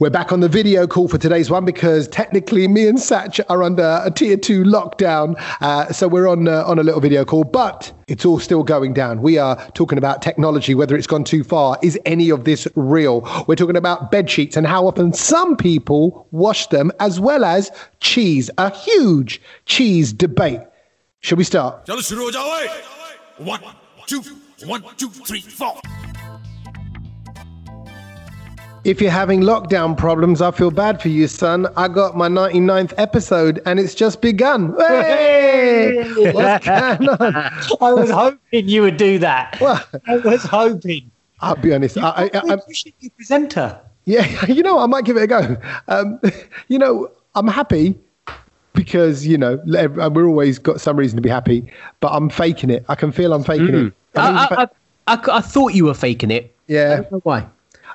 We're back on the video call for today's one because technically me and Satch are under a tier two lockdown. Uh, so we're on, uh, on a little video call, but it's all still going down. We are talking about technology, whether it's gone too far. Is any of this real? We're talking about bed sheets and how often some people wash them, as well as cheese, a huge cheese debate. Shall we start? One, two, one, two, three, four. If you're having lockdown problems, I feel bad for you, son. I got my 99th episode and it's just begun. Hey! What's going on? I was hoping you would do that. Well, I was hoping. I'll be honest. I, I, I, you should be presenter. yeah, you know, I might give it a go. Um, you know, I'm happy because, you know, we're always got some reason to be happy, but I'm faking it. I can feel I'm faking it. I mean, I, I, I, I, I thought you were faking it. I yeah. don't know why.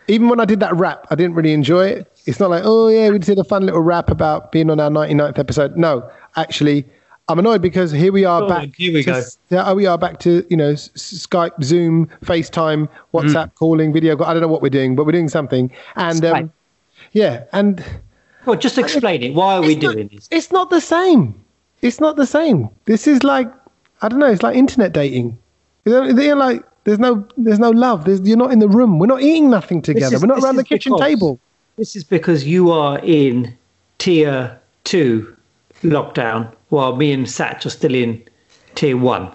Even when I did that rap, I didn't really enjoy it. It's not like, oh, yeah, we did a fun little rap about being on our 99th episode. No, actually, I'm annoyed because here we are Oh, back. here we to, go. Yeah, we are back to, you know, Skype, Zoom, FaceTime, WhatsApp calling, video. call. I don't know what we're doing, but we're doing something. And um, yeah, and Well, just explain it. Why are we not- doing this? It's not the same. It's not the same. This is like, I don't know, it's like internet dating. You know, they're like, there's no, there's no love. There's, you're not in the room. We're not eating nothing together. is- we're not around the kitchen because- table. This is because you are in tier two lockdown, while me and Satch are still in tier one.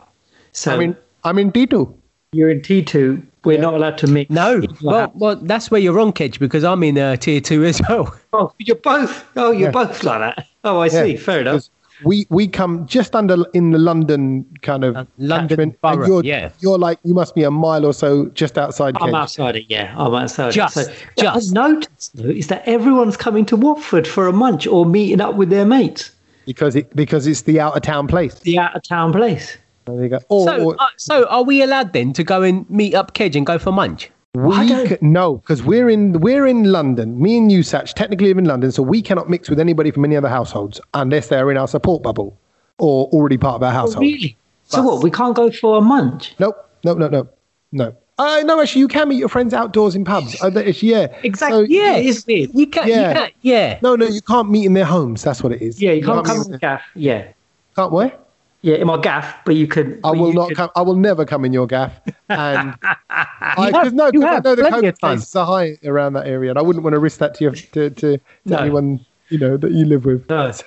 So I mean, I'm in D2. you're in T2. We're not allowed to mix. No, well, well, that's where you're wrong, Kedge, because I'm in uh, tier two as well. oh, you're both. Oh, you're Yeah. both like that. Oh, I Yeah, see. Fair enough. 'Cause We we come just under in the London kind of Uh, London catchment, borough, you're, yeah. You're like you must be a mile or so just outside. I'm Kedge. outside it, yeah. I'm outside Just, it. So, just. What I've noticed though is that everyone's coming to Watford for a munch or meeting up with their mates. because it because it's the out of town place. The out of town place. There you go. Or, So, or uh, so are we allowed then to go and meet up Kedge and go for munch? We c- no, because we're in we're in London. Me and you, Satch, technically live in London, so we cannot mix with anybody from any other households unless they're in our support bubble or already part of our Oh, household. really? So what? We can't go for a munch? Nope, no, no, no, no. Uh, no, actually, you can meet your friends outdoors in pubs. Uh, yeah, Exactly. So- Yeah, It is weird. You can, Yeah. you can, yeah. No, no, you can't meet in their homes. That's what it is. Yeah, you can't meet come in in their- gaff. Yeah. Can't where? Yeah, in my gaff, but you can. I will not can- come. I will never come in your gaff. And I, have- no, you 'cause I have know the COVID cases are high around that area, and I wouldn't want to risk that to you, to, to, to No. anyone you know that you live with. No.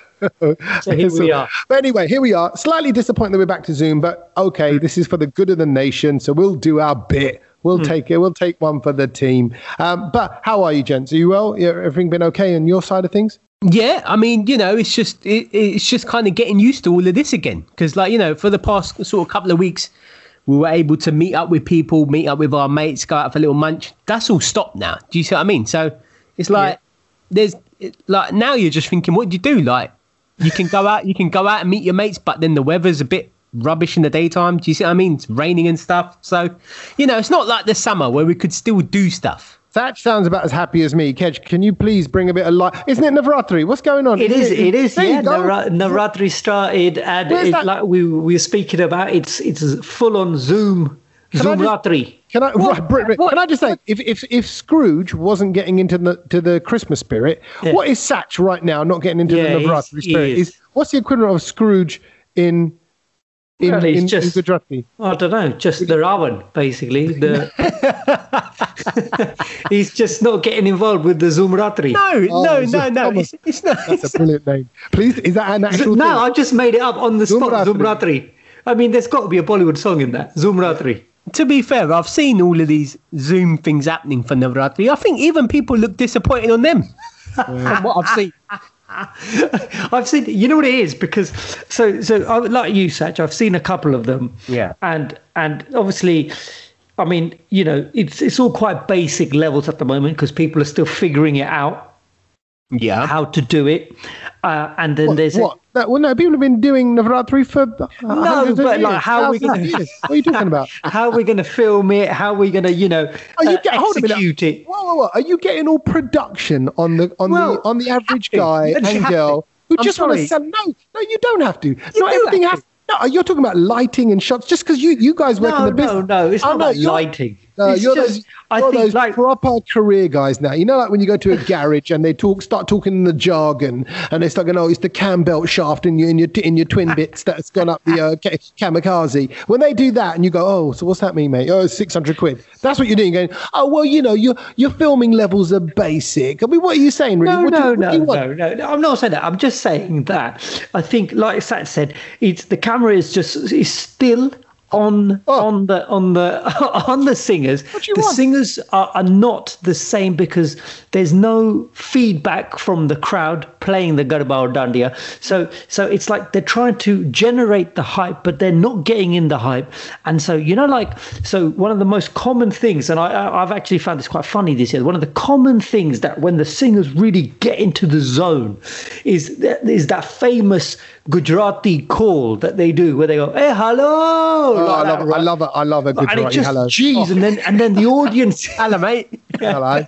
So here we are. But anyway, here we are. Slightly disappointed that we're back to Zoom, but okay, this is for the good of the nation, so we'll do our bit. We'll Hmm. take it. We'll take one for the team. Um, but how are you, gents? Are you well? Everything been okay on your side of things? Yeah, I mean, you know, it's just it, it's just kind of getting used to all of this again. Because, like, you know, for the past sort of couple of weeks, we were able to meet up with people, meet up with our mates, go out for a little munch. That's all stopped now. Do you see what I mean? So it's like there's it, like now you're just thinking, what do you do? Like, you can go out, you can go out and meet your mates, but then the weather's a bit rubbish in the daytime. Do you see what I mean? It's raining and stuff. So, you know, it's not like the summer where we could still do stuff. Satch sounds about as happy as me. Kedge, can you please bring a bit of light? Isn't it Navratri? What's going on? It is. It is. Yeah. Navratri started, and it, like we, we were speaking about, it's it's full on Zoom. I Zoom just- Can I, right, Brit, Brit, what- can I just say, if, if, if Scrooge wasn't getting into the to the Christmas spirit, Yeah. what is Satch right now not getting into Yeah, the Navratri spirit? is. Is what's the equivalent of Scrooge in in, Well, he's in, just- in Gujarati? I don't know, just the Ravan, basically. The he's just not getting involved with the Zoom Ratri. No, Oh, no, no, no. It's, it's not. That's a brilliant name. Please, is that an actual no, thing? I just made it up on the Zoom spot. Zoom Ratri. Ratri. I mean, there's got to be a Bollywood song in that. Zoom Ratri. to be fair, I've seen all of these Zoom things happening for Navratri. I think even people look disappointed on them from what I've seen. I've seen. You know what it is because so so I, like you, Satch. I've seen a couple of them. Yeah. And and obviously, I mean, you know, it's it's all quite basic levels at the moment because people are still figuring it out Yeah. how to do it. Uh, and then What? there's a- what? No, well, no, people have been doing Navratri for uh, hundreds of but, like, years, how are we gonna- years. What are you talking about? how are we going to film it? How are we going to, you know, Are you uh, get, hold on a minute. execute it? Whoa, whoa, whoa. Are you getting all production on the on Well, the on the average guy and girl who I'm just want to sell? No, no, you don't have to. Not everything has. No, you're talking about lighting and shots. Just because you you guys work in the business. no, no. It's Oh, not no, lighting. No, you're just- those, I you're think, those like- proper career guys now. You know, like when you go to a garage and they talk, start talking in the jargon, and they start going, "Oh, it's the cam belt shaft in your in your in your twin bits that's gone up the uh, kamikaze." When they do that, and you go, "Oh, so what's that mean, mate? Oh, six hundred quid." That's what you're doing. Going, "Oh, well, you know, your your filming levels are basic." I mean, what are you saying, really? No, What no, you- no, no, no, no. I'm not saying that. I'm just saying that I think, like Sat said, it's the camera is just is still on Oh. on the on the on the singers. What do you the want? singers are, are not the same because there's no feedback from the crowd playing the garba or dandiya. So so it's like they're trying to generate the hype, but they're not getting in the hype. And so you know, like so one of the most common things, and I I've actually found this quite funny this year. One of the common things that when the singers really get into the zone is that, is that famous Gujarati call that they do where they go, "Hey, hello." Oh, I love, it. I love it. I love a good and it just hello. geez, and then and then the audience Hello, mate. hello.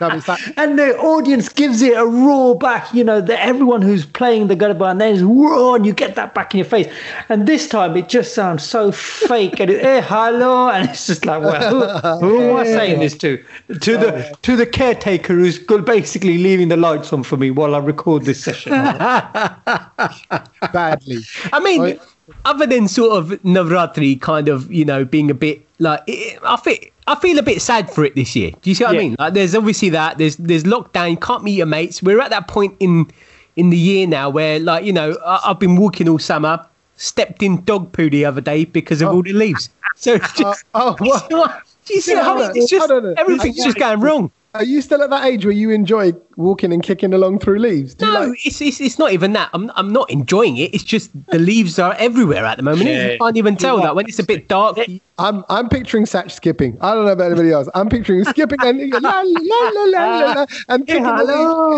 No, that, and the audience gives it a roar back. You know, that everyone who's playing the garba and there's roar, and you get that back in your face. And this time, it just sounds so fake. And it, hey, hello, and it's just like, well, who, who am I saying this to? To the to the caretaker who's basically leaving the lights on for me while I record this session. badly. I mean, Right. Other than sort of Navratri kind of, you know, being a bit like, it, I feel, I feel a bit sad for it this year. Do you see what Yeah. I mean? Like, there's obviously that. There's there's lockdown. Can't meet your mates. We're at that point in in the year now where, like, you know, I, I've been walking all summer. Stepped in dog poo the other day because of all the leaves. So it's just, oh, what? do you see Yeah, how it's just everything's just going wrong? Are you still at that age where you enjoy walking and kicking along through leaves? Do you No, like- it's, it's it's not even that. I'm I'm not enjoying it. It's just the leaves are everywhere at the moment. Yeah. You can't even tell that when it's a bit dark. I'm I'm picturing Satch skipping. I don't know about anybody else. I'm picturing skipping and la la la la la, la and kicking the hello.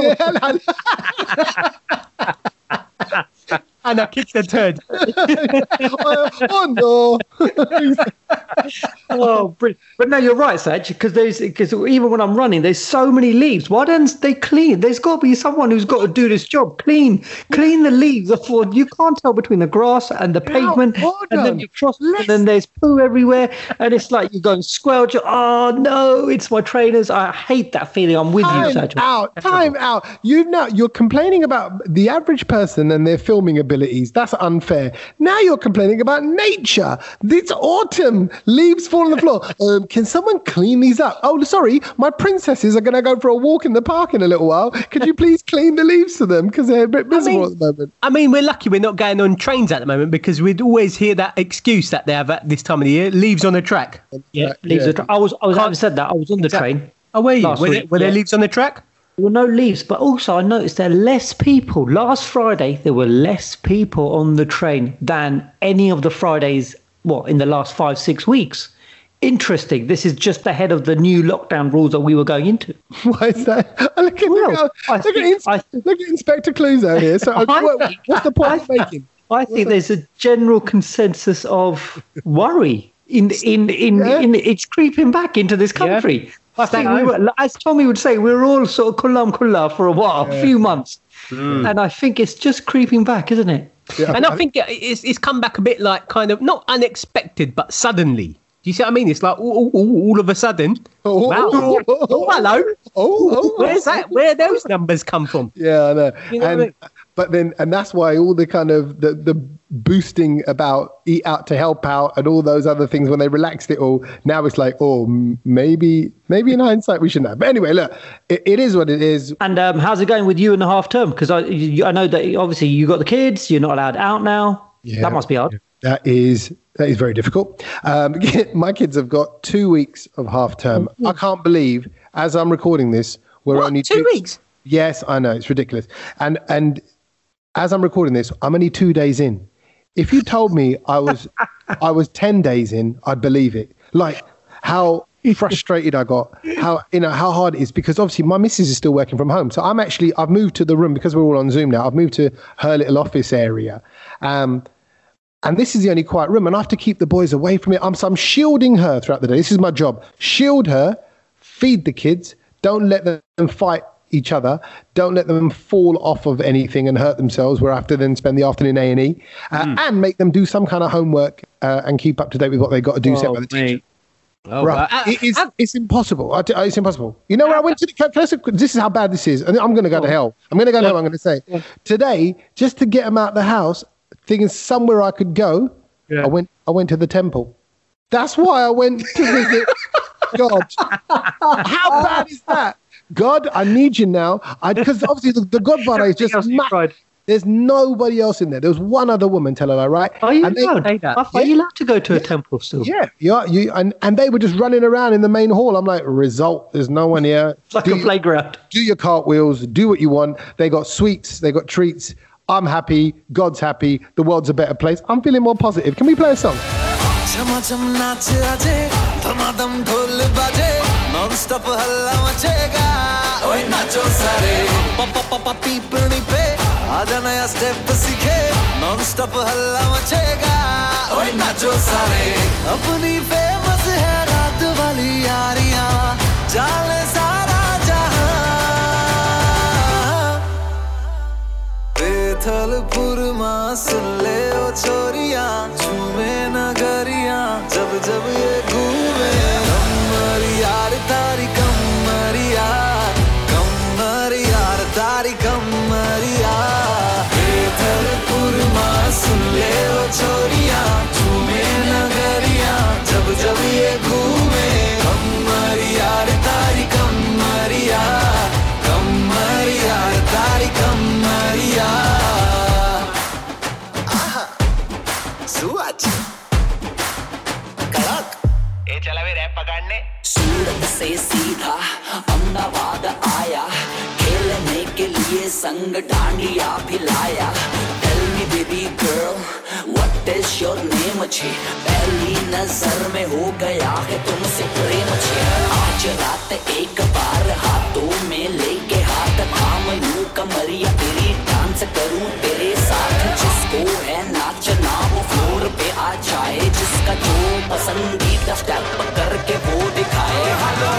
leaves. Yeah, la, la. And I kicked the turd. oh, no! oh, brilliant. but no, you're right, Saj, because there's because even when I'm running, there's so many leaves. Why don't they clean? There's got to be someone who's got to do this job. Clean, clean the leaves. Off what you can't tell between the grass and the pavement, hold and then you cross, and then there's poo everywhere, and it's like you go and squelch. Oh no, it's my trainers. I hate that feeling. I'm with you, Time Saj. out! Time out! You know you're complaining about the average person and their filming abilities. That's unfair. Now you're complaining about nature. It's autumn. Leaves fall on the floor. Um, can someone clean these up? Oh, sorry, my princesses are going to go for a walk in the park in a little while. Could you please clean the leaves for them because they're a bit miserable mean- at the moment? I mean, we're lucky we're not going on trains at the moment because we'd always hear that excuse that they have at this time of the year: leaves on the track. Yeah, leaves. yeah. the tra- I was. I was. Having said that, I was on the train. Oh, were you? Last Were, there, week, were there leaves on the track? There were no leaves, but also I noticed there are less people. Last Friday, there were less people on the train than any of the Fridays, what, in the last five, six weeks. Interesting. This is just ahead of the new lockdown rules that we were going into. Why is that? Look at, Well, look, I at, look, at, think- Ins- look at Inspector Clouseau here. So, uh, what- think- what's the point of I- making? I think there's a general consensus of worry in in in, Yeah. in it's creeping back into this country. I think we were, as Tommy would say, we were all sort of kullam kulla for a while, a few months, hmm. and I think it's just creeping back, isn't it? Yeah, and I think it's, it's come back a bit like kind of not unexpected, but suddenly. Do you see what I mean? It's like all, all, all of a sudden. Oh, wow. oh, oh, Oh, hello. Oh, oh, Where's that? Where those numbers come from? Yeah, I know. You know what I mean? But then and that's why all the kind of the the boosting about eat out to help out and all those other things when they relaxed it all. Now it's like, oh, maybe maybe in hindsight we shouldn't have. But anyway, look, it, it is what it is. And um, how's it going with you in the half term? Because I you, I know that obviously you got the kids, you're not allowed out now. Yeah. That must be hard. That is that is very difficult. Um, my kids have got two weeks of half term. I can't believe, as I'm recording this, we're What, only two weeks? Yes, I know it's ridiculous. And and as I'm recording this, I'm only two days in. If you told me I was I was ten days in, I'd believe it. Like how frustrated I got, how you know how hard it is because obviously my missus is still working from home. So I'm actually I've moved to the room because we're all on Zoom now. I've moved to her little office area. Um, and this is the only quiet room, and I have to keep the boys away from it. I'm, so I'm shielding her throughout the day. This is my job: shield her, feed the kids, don't let them fight each other, don't let them fall off of anything and hurt themselves. We're after then spend the afternoon A and E, uh, and make them do some kind of homework uh, and keep up to date with what they've got to do set by the teacher. mate. Oh, well, uh, it is, uh, it's impossible. I It's impossible. You know where I went to? The, I this is how bad this is. And I'm going to go to hell. I'm going to go to hell. I'm going to say today, just to get them out of the house, thinking somewhere I could go. I went. I went to the temple. That's why I went to visit God. How bad is that? God, I need you now. Because obviously the, the Godfather is just Everything ma- There's nobody else in there. There was one other woman, tell her, right? Are you And they- allowed? say that. Are, are you allowed to go to a temple still? yeah, yeah, you and, and they were just running around in the main hall. I'm like, result, there's no one here. It's like do, a you- playground. do your cartwheels, do what you want. They got sweets, they got treats. I'm happy, God's happy, the world's a better place. I'm feeling more positive. Can we play a song? Non stop हल्ला मचेगा ओए नाचो सारे पापा पापा पीपनी पे आजा नया step सीखे. नॉन स्टॉप हल्ला मचेगा ओए नाचो सारे अपनी फ़ेमस है रात वाली यारियाँ. जाले सारा जहाँ। बेथलपुर माँ सुन ले ओ छोरिया झूमे नगरिया. जब जब ये पकड़ने सूरत से सीधा अहमदाबाद आया, खेलने के लिए संग डांडिया भी लाया। Tell me baby girl what is your name छे, पहली नज़र में हो गया है तुमसे प्रेम छे। आज रात एक बार हाथों में लेके हाथ थाम लूँ, कमरिया तेरी डांस करूँ तेरे साथ। जिसको है नाचना वो फ्लोर का जो पसंदीदा स्टेप करके वो दिखाए hello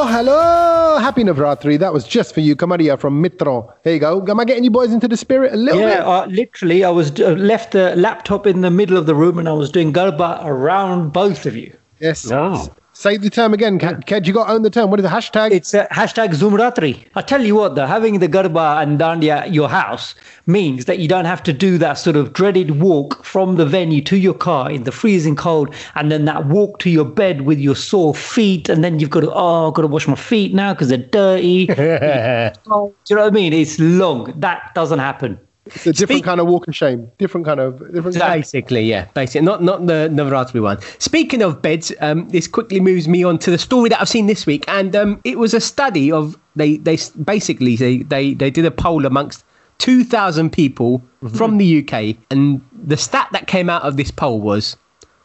Oh, hello! Happy Navratri. That was just for you, Kamaria from Mitron. There you go. Am I getting you boys into the spirit a little yeah, bit? Yeah, uh, literally, I was uh, left the laptop in the middle of the room and I was doing garba around both of you. Yes. Wow. Say the term again, Ked. Ked, you got to own the term. What is the hashtag? It's uh, hashtag Zumratri. I tell you what, though, having the garba and dandiya at your house means that you don't have to do that sort of dreaded walk from the venue to your car in the freezing cold, and then that walk to your bed with your sore feet, and then you've got to oh, I've got to wash my feet now because they're dirty. do you know what I mean? It's long. That doesn't happen. It's a different speak- kind of walk of shame. Different kind of different. Basically, yeah, basically, not not the Navaratri one. Speaking of beds, um, this quickly moves me on to the story that I've seen this week, and um, it was a study of they they basically they they they did a poll amongst two thousand people from the UK, and the stat that came out of this poll was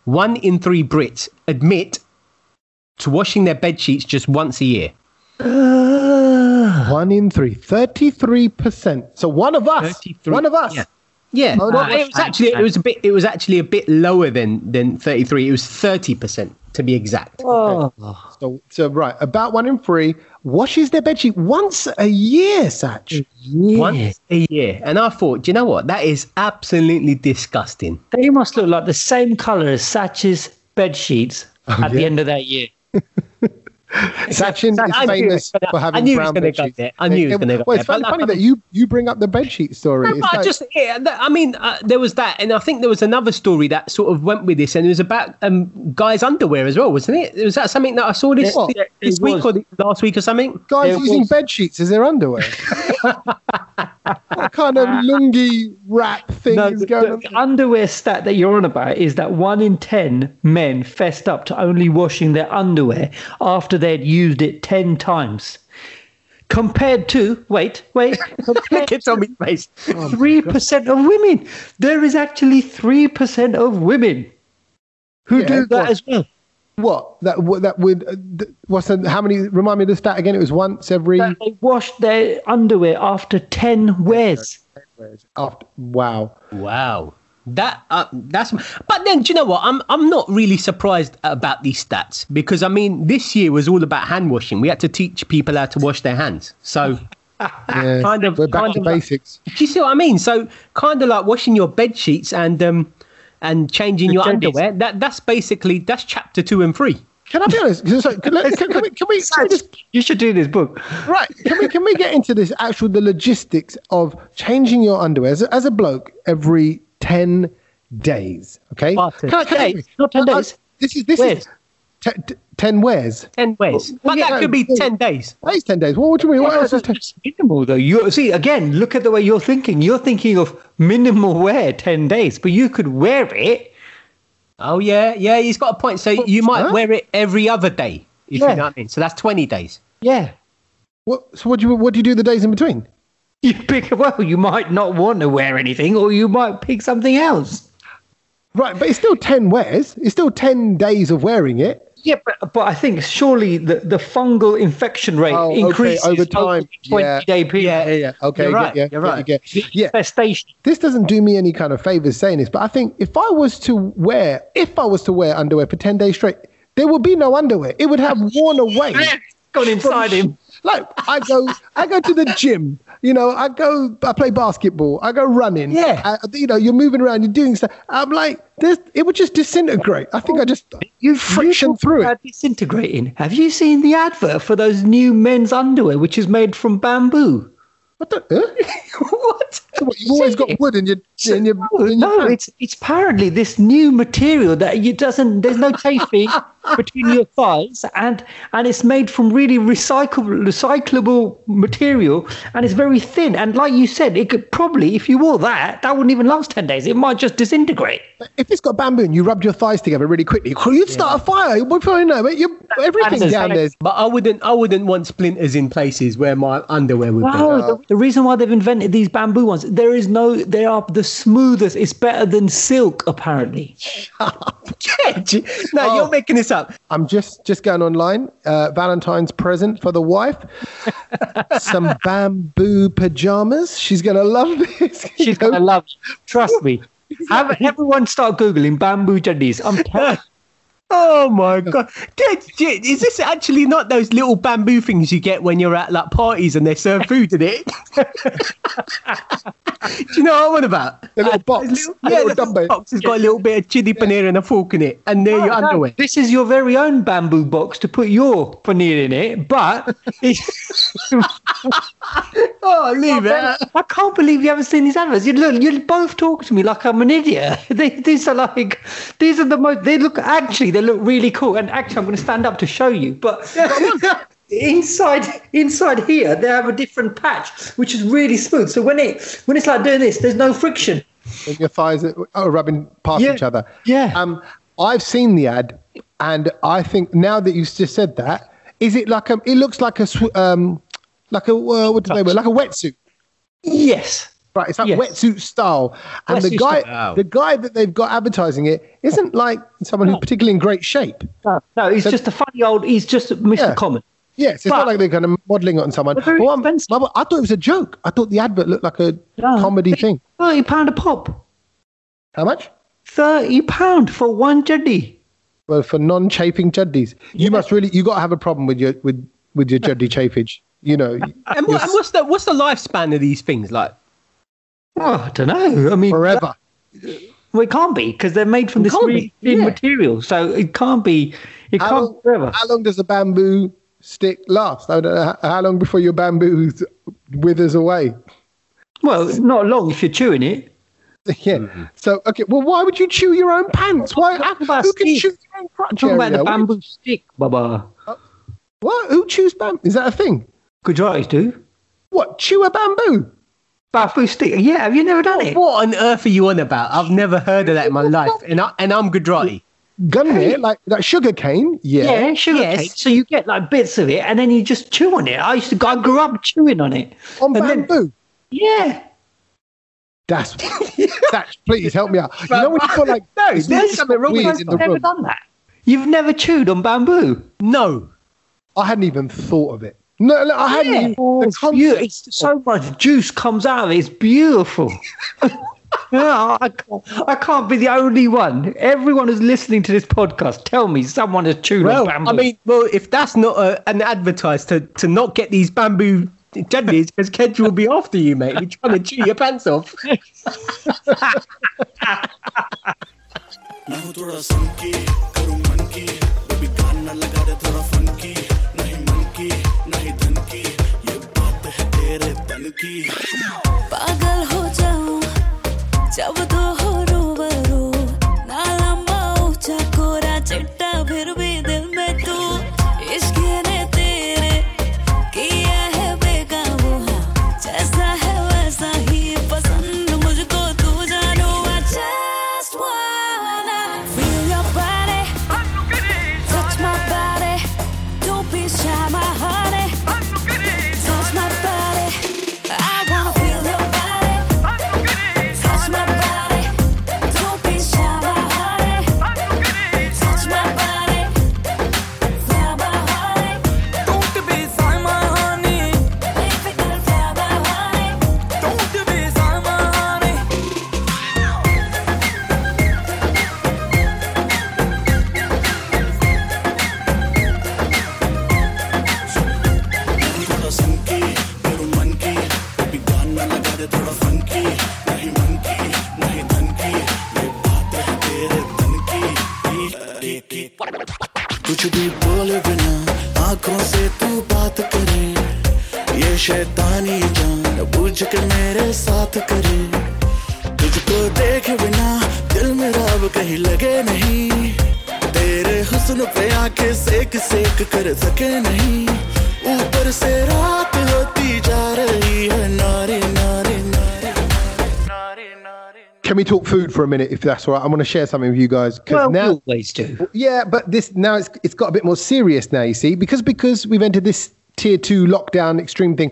one in three Brits admit to washing their bed sheets just once a year. One in three. 33%. So one of us. 33, One of us. yeah. Yeah, Oh, well, no, it was actually it was a bit it was actually a bit lower than than thirty three. It was thirty percent to be exact. Oh, So, so right, about one in three washes their bedsheet once a year, Satch. once a year. And I thought, do you know what? That is absolutely disgusting. they must look like the same colour as Satch's bed sheets at the end of that year. Sachin I is knew it famous gonna- for I having knew brown gonna bed sheets. there. I knew it was gonna go Well, it's there. funny, But funny like- that you you bring up the bed sheet story. No, It's but I just, yeah, I mean, uh, there was that, and I think there was another story that sort of went with this, and it was about um, guys' underwear as well, wasn't it? Was that something that I saw this, What? this week was. or last week or something? guys There using was- bed sheets as their underwear. what kind of lungi wrap thing No, is the, going on? the underwear stat that you're on about is that one in ten men fessed up to only washing their underwear after they'd used it ten times. Compared to wait, wait, compared It's on oh my face. three percent of women. There is actually three percent of women who Yeah, do that what? as well. What that what, that would uh, what's the, how many? Remind me of the stat again. It was once every. That they wash their underwear after ten wears. After, wow. Wow. That uh, that's but then do you know what I'm I'm not really surprised about these stats because I mean this year was all about hand washing we had to teach people how to wash their hands so Yeah, Kind of- We're back kind to of like- basics. do you see what I mean so kind of like washing your bed sheets and um and changing your Juddies. underwear. That that's basically that's chapter two and three. Can I be honest? So, can, can, can we, can we, can we just You should do this book. right? Can we can we get into this actual the logistics of changing your underwear as a, as a bloke every ten days? Okay, Can I- can I- not 10 I- I- days. This is this Wears. is ten wears. Ten ways, but yeah, that could be yeah. ten days. That is ten days. What, what do you mean? What else is ten? Minimal though. You see again. Look at the way you're thinking. You're thinking of minimal wear, ten days, but you could wear it. Oh yeah, yeah, he's got a point. So you might Huh? wear it every other day, if Yeah. you know what I mean. So that's twenty days. Yeah. What, so what do you what do you do the days in between? You pick. Well, you might not want to wear anything, or you might pick something else. Right, but it's still ten wears. It's still ten days of wearing it. Yeah, but, but I think surely the, the fungal infection rate Oh, okay, increases over time. 20 Yeah. day period. Yeah, yeah, yeah. Okay, You're right, yeah, you're right. Yeah, yeah. Infestation. this doesn't do me any kind of favors saying this, but I think if I was to wear, if I was to wear underwear for 10 days straight, there would be no underwear. It would have worn away. Gone inside him. Like I go, I go to the gym. You know, I go, I play basketball. I go running. Yeah. I, you know, you're moving around. You're doing stuff. I'm like, this. It would just disintegrate. I think I just you friction through it. disintegrating. Have you seen the advert for those new men's underwear, which is made from bamboo? What the? Huh? what? So what, you've always got wood in your in your. No, in your no, pants. it's it's apparently this new material that you doesn't. There's no chafing between your thighs, and and it's made from really recyclable recyclable material, and it's very thin. And like you said, it could probably, if you wore that, that wouldn't even last ten days. It might just disintegrate. If it's got bamboo and you rubbed your thighs together really quickly, you'd start a fire. Before you know it, you everything That's down the there. But I wouldn't, I wouldn't want splinters in places where my underwear would be. The, the reason why they've invented these bamboo ones, there is no, they are the smoothest. It's better than silk, apparently. no, Oh. you're making this up. I'm just just going online. Uh, Valentine's present for the wife. Some bamboo pajamas. She's gonna love this. She's gonna love you. Trust me. Have everyone start googling bamboo jadis. I'm telling. Oh my god! Did, did- is this actually not those little bamboo things you get when you're at like parties and they serve food in it? Do you know what I'm on about? The little box. Little- The yeah, little the dumbbell. box has got a little bit of chili paneer and a fork in it, and there your No, underwear. This is your very own bamboo box to put your paneer in it, but Oh, leave it. I can't believe you haven't seen these adverts. You look, you both talk to me like I'm an idiot. These are like, these are the most. They look actually, they look really cool. And actually, I'm going to stand up to show you. But inside, inside here, they have a different patch, which is really smooth. So when it, when it's like doing this, there's no friction. When your thighs are rubbing past Yeah, each other. yeah. Um, I've seen the ad, and I think now that you've just said that, is it like a? It looks like a sw- um, like a uh, what do they wear? Like a wetsuit. Yes. Right, it's like Yes. wetsuit style, and the guy, style. the guy that they've got advertising it, isn't like someone who's particularly in great shape. No, no he's just a funny old. He's just Mr. Yeah. Common. Yes, it's But- not like they're kind of modelling it on someone. Very Well, I'm- expensive. I thought it was a joke. I thought the advert looked like a No. comedy thing. Thirty pound a pop. How much? Thirty pound for one juddy. Well, for non-chafing juddies, you must really you got to have a problem with your with with your juddy chafage. You know, And, what, and what's the what's the lifespan of these things like? Oh, I don't know. I mean, forever. well, it can't be because they're made from It this really thin yeah. material. So it can't be. It How can't long, forever. how long does a bamboo stick last? I don't know. How- long before your bamboo withers away? Well, not long if you're chewing it. Yeah. So okay. Well, why would you chew your own pants? Why? Who can stick. chew your own crotch Talking about the bamboo stick, Baba. Uh, what? Who chews bamboo? Is that a thing? Gujaratis do. What? Chew a bamboo? Bamboo stick. Yeah, have you never done it? What on earth are you on about? I've never heard of that in my life, and I, and I'm Gujarati. Gunmeat, like like sugar cane? Yeah. Yeah, sugar Yes. cane. So you get like bits of it, and then you just chew on it. I used to. I grew up chewing on it. On And then- bamboo. Yeah. That's that. Please help me out. You know when you feel like No, it's there's really something wrong with weird that. in the I've never room. done that. You've never chewed on bamboo. No, I hadn't even thought of it. No, no I hadn't. even, the oh, it's, concept. it's so much juice comes out of it. It's beautiful. no, I can't, I can't be the only one. Everyone who's listening to this podcast, tell me someone has chewed well, bamboo. I mean, well, if that's not a, an advertise to to not get these bamboo juddies, because Kedge will be after you, mate. We're trying to chew your pants off. तन की। पागल हो जाऊँ, जब तो हो रूबरू लंबा ऊँचा कोरा, चिट्टा फिर भी कुछ भी बोले बिना आँखों से तू बात करे। ये शैतानी जान बुझ के मेरे साथ करे। तुझको देख बिना दिल मेरा अब कहीं लगे नहीं। तेरे हुस्न पे आके सेक सेक कर सके नहीं। Can we talk food for a minute, if that's all right? I want to share something with you guys because Well, we now, always do. yeah, but this now it's it's got a bit more serious now. You see, because because we've entered this tier two lockdown extreme thing,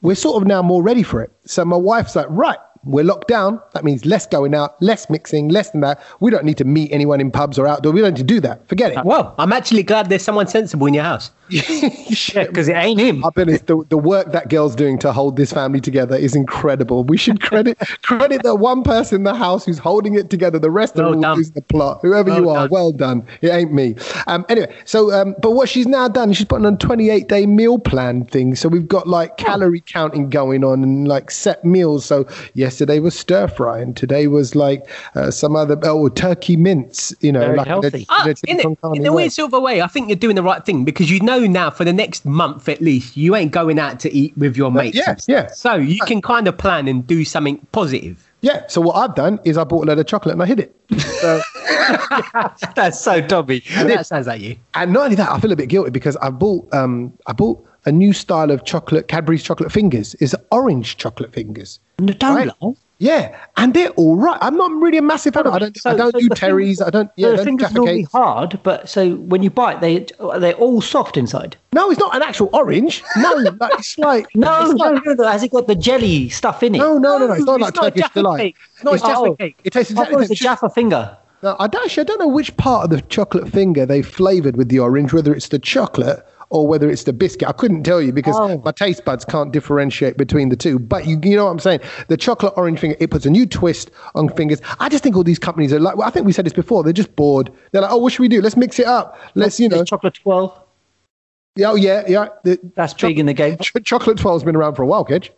we're sort of now more ready for it. So my wife's like, right, we're locked down. That means less going out, less mixing, less than that. We don't need to meet anyone in pubs or outdoor. We don't need to do that. Forget it. Well, I'm actually glad there's someone sensible in your house. Yeah, because it ain't him. I'll be honest, the, the work that girl's doing to hold this family together is incredible. We should credit credit the one person in the house who's holding it together. The rest Well are all done. losing the plot. Whoever Well you are, done. well done. It ain't me. Um, anyway, so um, but what she's now done, she's put on a 28 day meal plan thing. So we've got like calorie counting going on and like set meals. So yesterday was stir fry, and today was like uh, some other oh turkey mince. You know, Very like healthy. Ah, you know, in, con a, carne in a way. weird sort of a way, I think you're doing the right thing because you know now for the next month at least, you ain't going out to eat with your mates. yeah, and yeah. So you can kind of plan and do something positive. Yeah. So what I've done is I bought a load of chocolate and I hid it. So, That's so Dobby. that sounds like you. And not only that, I feel a bit guilty because I bought um I bought a new style of chocolate Cadbury's chocolate fingers. Is orange chocolate fingers. No, don't Right. lie. Yeah, and they're all right. I'm not really a massive fan. of I don't. I don't do the Terry's. I don't. Yeah, the don't do fingers Jaffa normally hard, but so when you bite, they they're all soft inside. No, it's not an actual orange. No, like, it's like No, it's no, like- no, no. Has it got the jelly stuff in it? no, no, no, no. It's not like it's not Turkish Jaffa delight. cake. It's not Jaffa Oh. cake. It tastes exactly the a Jaffa finger. No, I don't actually. I don't know which part of the chocolate finger they flavored with the orange, whether it's the chocolate or whether it's the biscuit. I couldn't tell you because Oh. my taste buds can't differentiate between the two. But you, you know what I'm saying? The chocolate orange finger, it puts a new twist on fingers. I just think all these companies are like. Well, I think we said this before. They're just bored. They're like, oh, what should we do? Let's mix it up. Let's, you know. There's chocolate twelve. Yeah, oh, yeah, yeah. The, That's big in the game. ch- chocolate 12's been around for a while, Kedge.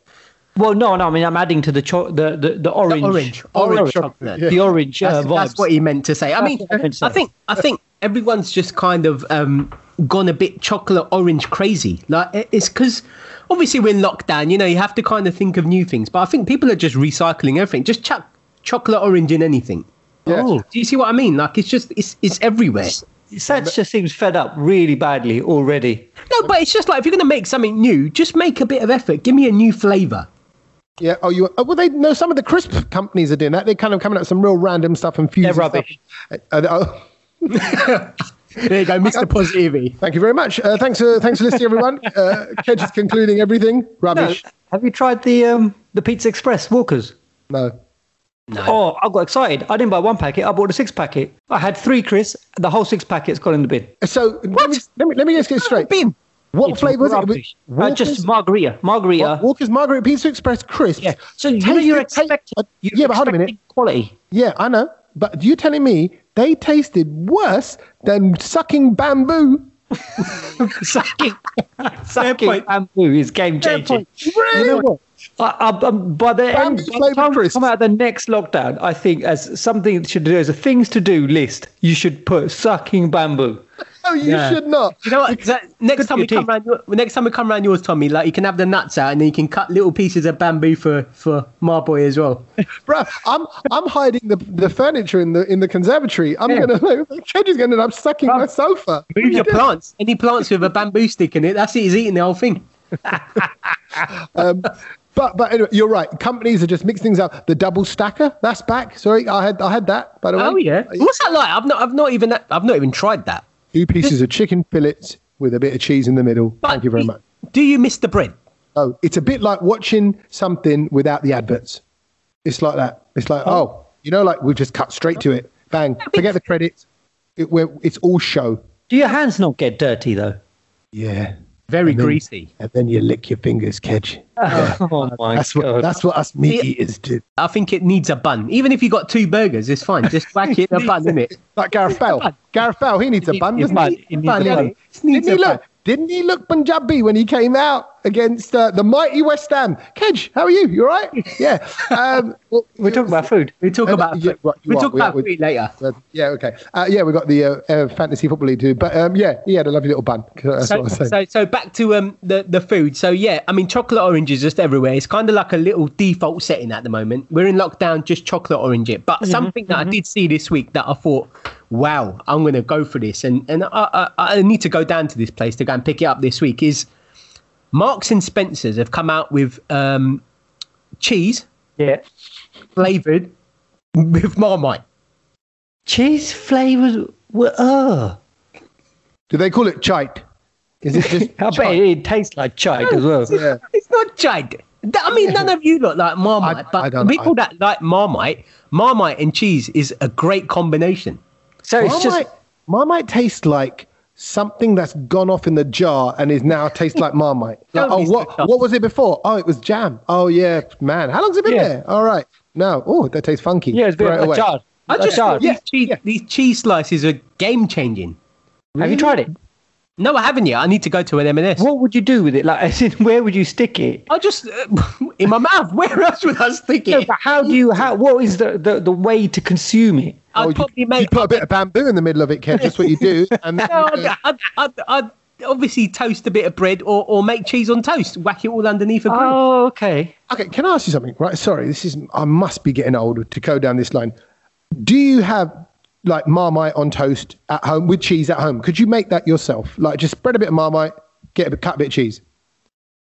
Well, no, no. I mean, I'm adding to the cho- the, the the orange, orange, Orange orange chocolate, chocolate. yeah. the orange uh, That's, vibes. that's what he meant to say. I That's mean, I I think I think everyone's just kind of um, gone a bit chocolate orange crazy. Like it's because obviously we're in lockdown. You know, you have to kind of think of new things. But I think people are just recycling everything. Just chuck chocolate orange in anything. Yeah. Oh. Do you see what I mean? Like it's just it's it's everywhere. Satch just seems fed up really badly already. No, but it's just like if you're gonna make something new, just make a bit of effort. Give me a new flavour. Yeah. Oh, you. Oh, well, they know some of the crisp companies are doing that. They're kind of coming up with some real random stuff and fusing They're rubbish. Uh, uh, oh, There you go, Mr. Positivity. Thank you very much. Uh, thanks for thanks for listening, everyone. Uh, Kedge is concluding everything. No, Rubbish. have you tried the um the Pizza Express Walkers? No. No. Oh, I got excited. I didn't buy one packet. I bought a six packet. I had three, Chris. The whole six packets got in the bin. So let me, let me let me just get straight. Bin. What It's flavour was it? rubbish. Uh, just margarita. Margarita. Wa- Walker's Margarita Pizza Express crisps. yeah. So you know you're tasted- ta- expecting. uh, you're yeah, but hold a minute. Quality. Yeah, I know. But you're telling me they tasted worse than sucking bamboo? sucking, sucking point. bamboo is game changing. Really? You know what? I, I, um, by the, Bamboo end, by the time we come out of the next lockdown, I think as something that should do as a things to do list, you should put sucking bamboo. No, you Yeah. should not. You know what? Next time we come round, your, next time we come round yours, Tommy, like you can have the nuts out and then you can cut little pieces of bamboo for for Marboy as well. Bro, I'm I'm hiding the, the furniture in the in the conservatory. I'm Yeah. gonna Kedge is gonna end up sucking my sofa. Move your plants. Any plants with a bamboo stick in it, that's it. He's eating the whole thing. Um, but but anyway, you're right. Companies are just mixing things up. The double stacker, that's back. Sorry, I had I had that by the way. Oh yeah. What's that like? I've not. I've not even. I've not even tried that. Two pieces of chicken fillets with a bit of cheese in the middle. Thank you very much. Do you miss the bread? Oh, it's a bit like watching something without the adverts. It's like that. It's like, oh, you know, like we've just cut straight to it. Bang. Forget the credits. It, we're, it's all show. Do your hands not get dirty though? Yeah. Very And then- greasy. And then you lick your fingers, Kedge. Oh my That's god! what that's what us meat See- eaters do. I think it needs a bun. Even if you got two burgers, it's fine. Just whack it in a bun, innit? Like Gareth Bell. Gareth Bell, he needs a bun, doesn't he? bun. He needs Bun, a yeah. bun. Needs Didn't he look? Didn't he look Punjabi when he came out against uh, the mighty West Ham? Kedge, how are you? You all right? Yeah. Um, well, We're talking about food. We talk Uh, about yeah, right, we are, talk we are, about we- food later. Uh, yeah, okay. Uh, yeah, we got the uh, uh, fantasy football league too. But um, yeah, he had a lovely little bun. That's So, what I'm so, so back to um the, the food. So yeah, I mean chocolate orange is just everywhere. It's kind of like a little default setting at the moment. We're in lockdown, just chocolate orange it. But something that I did see this week that I thought, wow, I'm gonna go for this, and and I, I, I need to go down to this place to go and pick it up this week. Is Marks and Spencers have come out with um cheese Yeah, flavored with Marmite. cheese flavored. Uh, Do they call it chite? Is it just? I bet chite? it tastes like chite as well. Yeah. It's not chite. I mean, none of you look like Marmite, I- I but don't- people I- that like Marmite, Marmite and cheese is a great combination. So it's Marmite, just Marmite tastes like something that's gone off in the jar and is now tastes like Marmite. Like, oh, what what was it before? Oh, it was jam. Oh yeah, man. How long's it been Yeah. there? All right. No. Oh, that tastes funky. yeah, it's a bit Throw it of a away. jar. I A just jar. thought these, cheese, these cheese slices are game changing. Have you tried it? No, I haven't yet. I need to go to an M&S. What would you do with it? Like, as in, where would you stick it? I just uh, in my mouth. Where else would I stick No, it? but how do you? How? What is the, the, the way to consume it? I'd Oh, you, probably you make. put a bit of bamboo in the middle of it, Kev. That's what you do. And No, I'd, I'd, I'd, I'd obviously toast a bit of bread or, or make cheese on toast. Whack it all underneath a grill. Oh, okay. Okay, can I ask you something? Right, sorry, this is I must be getting old to go down this line. Do you have like Marmite on toast at home with cheese at home? Could you make that yourself? Like just spread a bit of Marmite, get a bit, cut a bit of cheese.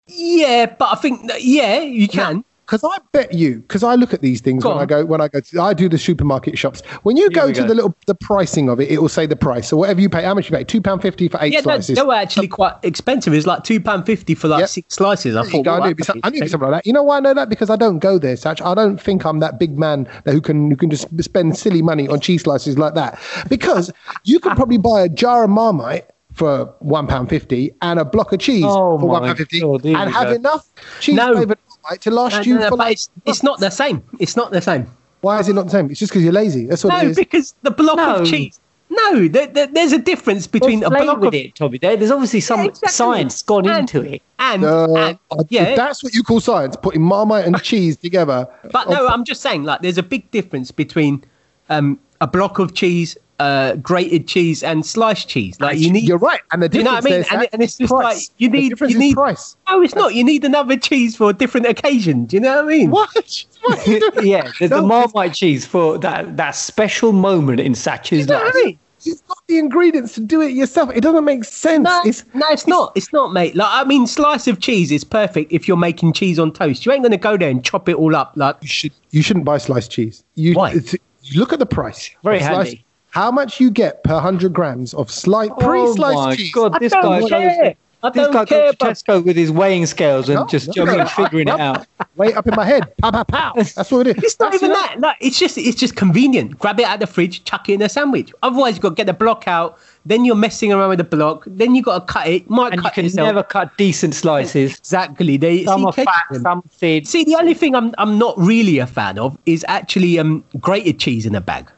Yeah, but I think that, yeah, you can. Because I bet you, because I look at these things Go when I go when I go to I do the supermarket shops. When you go to go. the little the pricing of it, it will say the price. So whatever you pay, how much you pay, two pound fifty for eight Yeah, slices. they were actually quite expensive. It's like two pound fifty for like Yep. six slices. I thought, well, I, knew it'd be that's some- I knew it'd be expensive. something like that. You know why I know that? Because I don't go there, Satch. I don't think I'm that big man that who can who can just spend silly money on cheese slices like that. Because you could probably buy a jar of Marmite for one pound fifty and a block of cheese Oh for one pound fifty, God, and have go. enough cheese No. flavored Marmite to last No, you no, no, for but like. it's, it's not the same. It's not the same. Why is it not the same? It's just because you're lazy. That's what it No, because the block No. of cheese. No, there, there, there's a difference between What's a block with of it, Tommy. There, there's obviously some Yeah, exactly. science gone And- into it. and, Uh, and if yeah. that's what you call science, putting Marmite and cheese together. But no, I'm just saying, like, there's a big difference between um, a block of cheese, uh, grated cheese, and sliced cheese. Like, you need. You're right, and the Do you know difference what I mean? And, and it's just price. like you The need. difference You need. price. No, it's not. You need another cheese for a different occasion. Do you know what I mean? What? What are you doing? Yeah, there's the No, Marmite cheese for that that special moment in Satch's life. I mean? You've got the ingredients to do it yourself. It doesn't make sense. No, It's no, it's not. It's not, mate. Like, I mean, slice of cheese is perfect if you're making cheese on toast. You ain't gonna go there and chop it all up. Like, you should you shouldn't buy sliced cheese. You, Why? it's- you look at the price. Very handy. How much you get per hundred grams of slice Oh pre-sliced oh my cheese? god, I this don't guy care. goes, I this don't guy care. goes to But Tesco with his weighing scales and No, just no, you know, what no, figuring it no. out. Way up in my head. Pow pow pow. That's what it is. it's not That's even it. that. No, it's just it's just convenient. Grab it out of the fridge, chuck it in a sandwich. Otherwise, you've got to get the block out. Then you're messing around with the block. Then you got to cut it. Might And you can yourself. never cut decent slices. exactly. They Some see, are fat, some thin. See, the only thing I'm I'm not really a fan of is actually um grated cheese in a bag.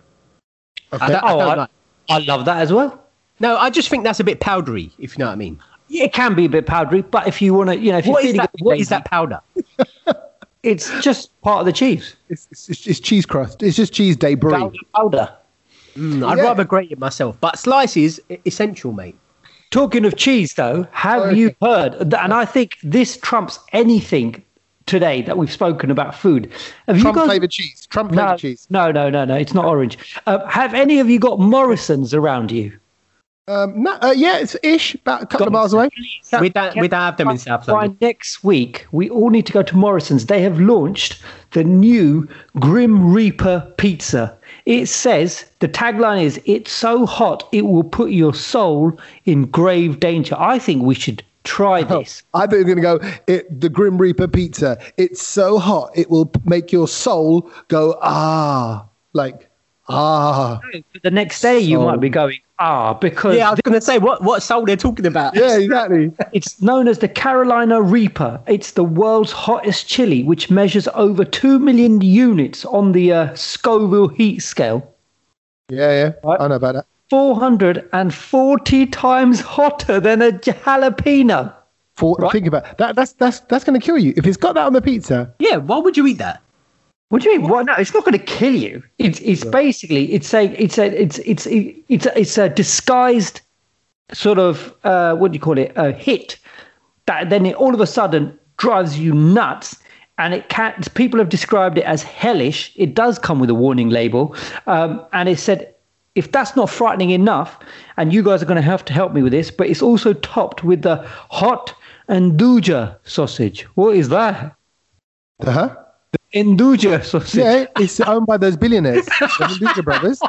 I don't, I Oh, don't I, like. I love that as well. No, I just think that's a bit powdery, if you know what I mean. Yeah, it can be a bit powdery, but if you want to, you know, if you're What is feeling that? a bit What lazy, is that powder? it's just part of the cheese. It's, it's, it's cheese crust. It's just cheese debris. Powder. powder. Mm, I'd Yeah. rather grate it myself, but slices essential, mate. Talking of cheese, though, have Oh, you heard? And I think this trumps anything today that we've spoken about food. Have Trump you guys? flavored cheese. Trump flavored no, cheese. no, no, no, no. It's not orange. Uh, have any of you got Morrison's around you? Um, no, uh, yeah, it's ish, about a couple of miles away. We don't, we don't have them in South London. By next week, we all need to go to Morrison's. They have launched the new Grim Reaper pizza. It says the tagline is "It's so hot it will put your soul in grave danger." I think we should try this. I thought you were going to go, it, the Grim Reaper pizza. It's so hot, it will make your soul go, ah, like, ah. The next day, you might be going ah because Yeah, I was going to say what what soul they're talking about. Yeah, exactly. It's known as the Carolina Reaper. It's the world's hottest chili, which measures over 2 million units on the uh, Scoville heat scale. Yeah, yeah. Right. I know about that. 440 times hotter than a jalapeno. For, Right. Think about that. That's that's that's going to kill you if it's got that on the pizza. Yeah, why would you eat that? What do you mean? What? No, it's not going to kill you. It's it's basically it's saying it's a it's it's it's a, it's a disguised sort of uh, what do you call it a hit that then it all of a sudden drives you nuts. And it can people have described it as hellish. It does come with a warning label, um, and it said if that's not frightening enough, and you guys are going to have to help me with this, but it's also topped with the hot Nduja sausage. What is that? Uh-huh. The Nduja sausage. Yeah, it's owned by those billionaires, the Hinduja brothers.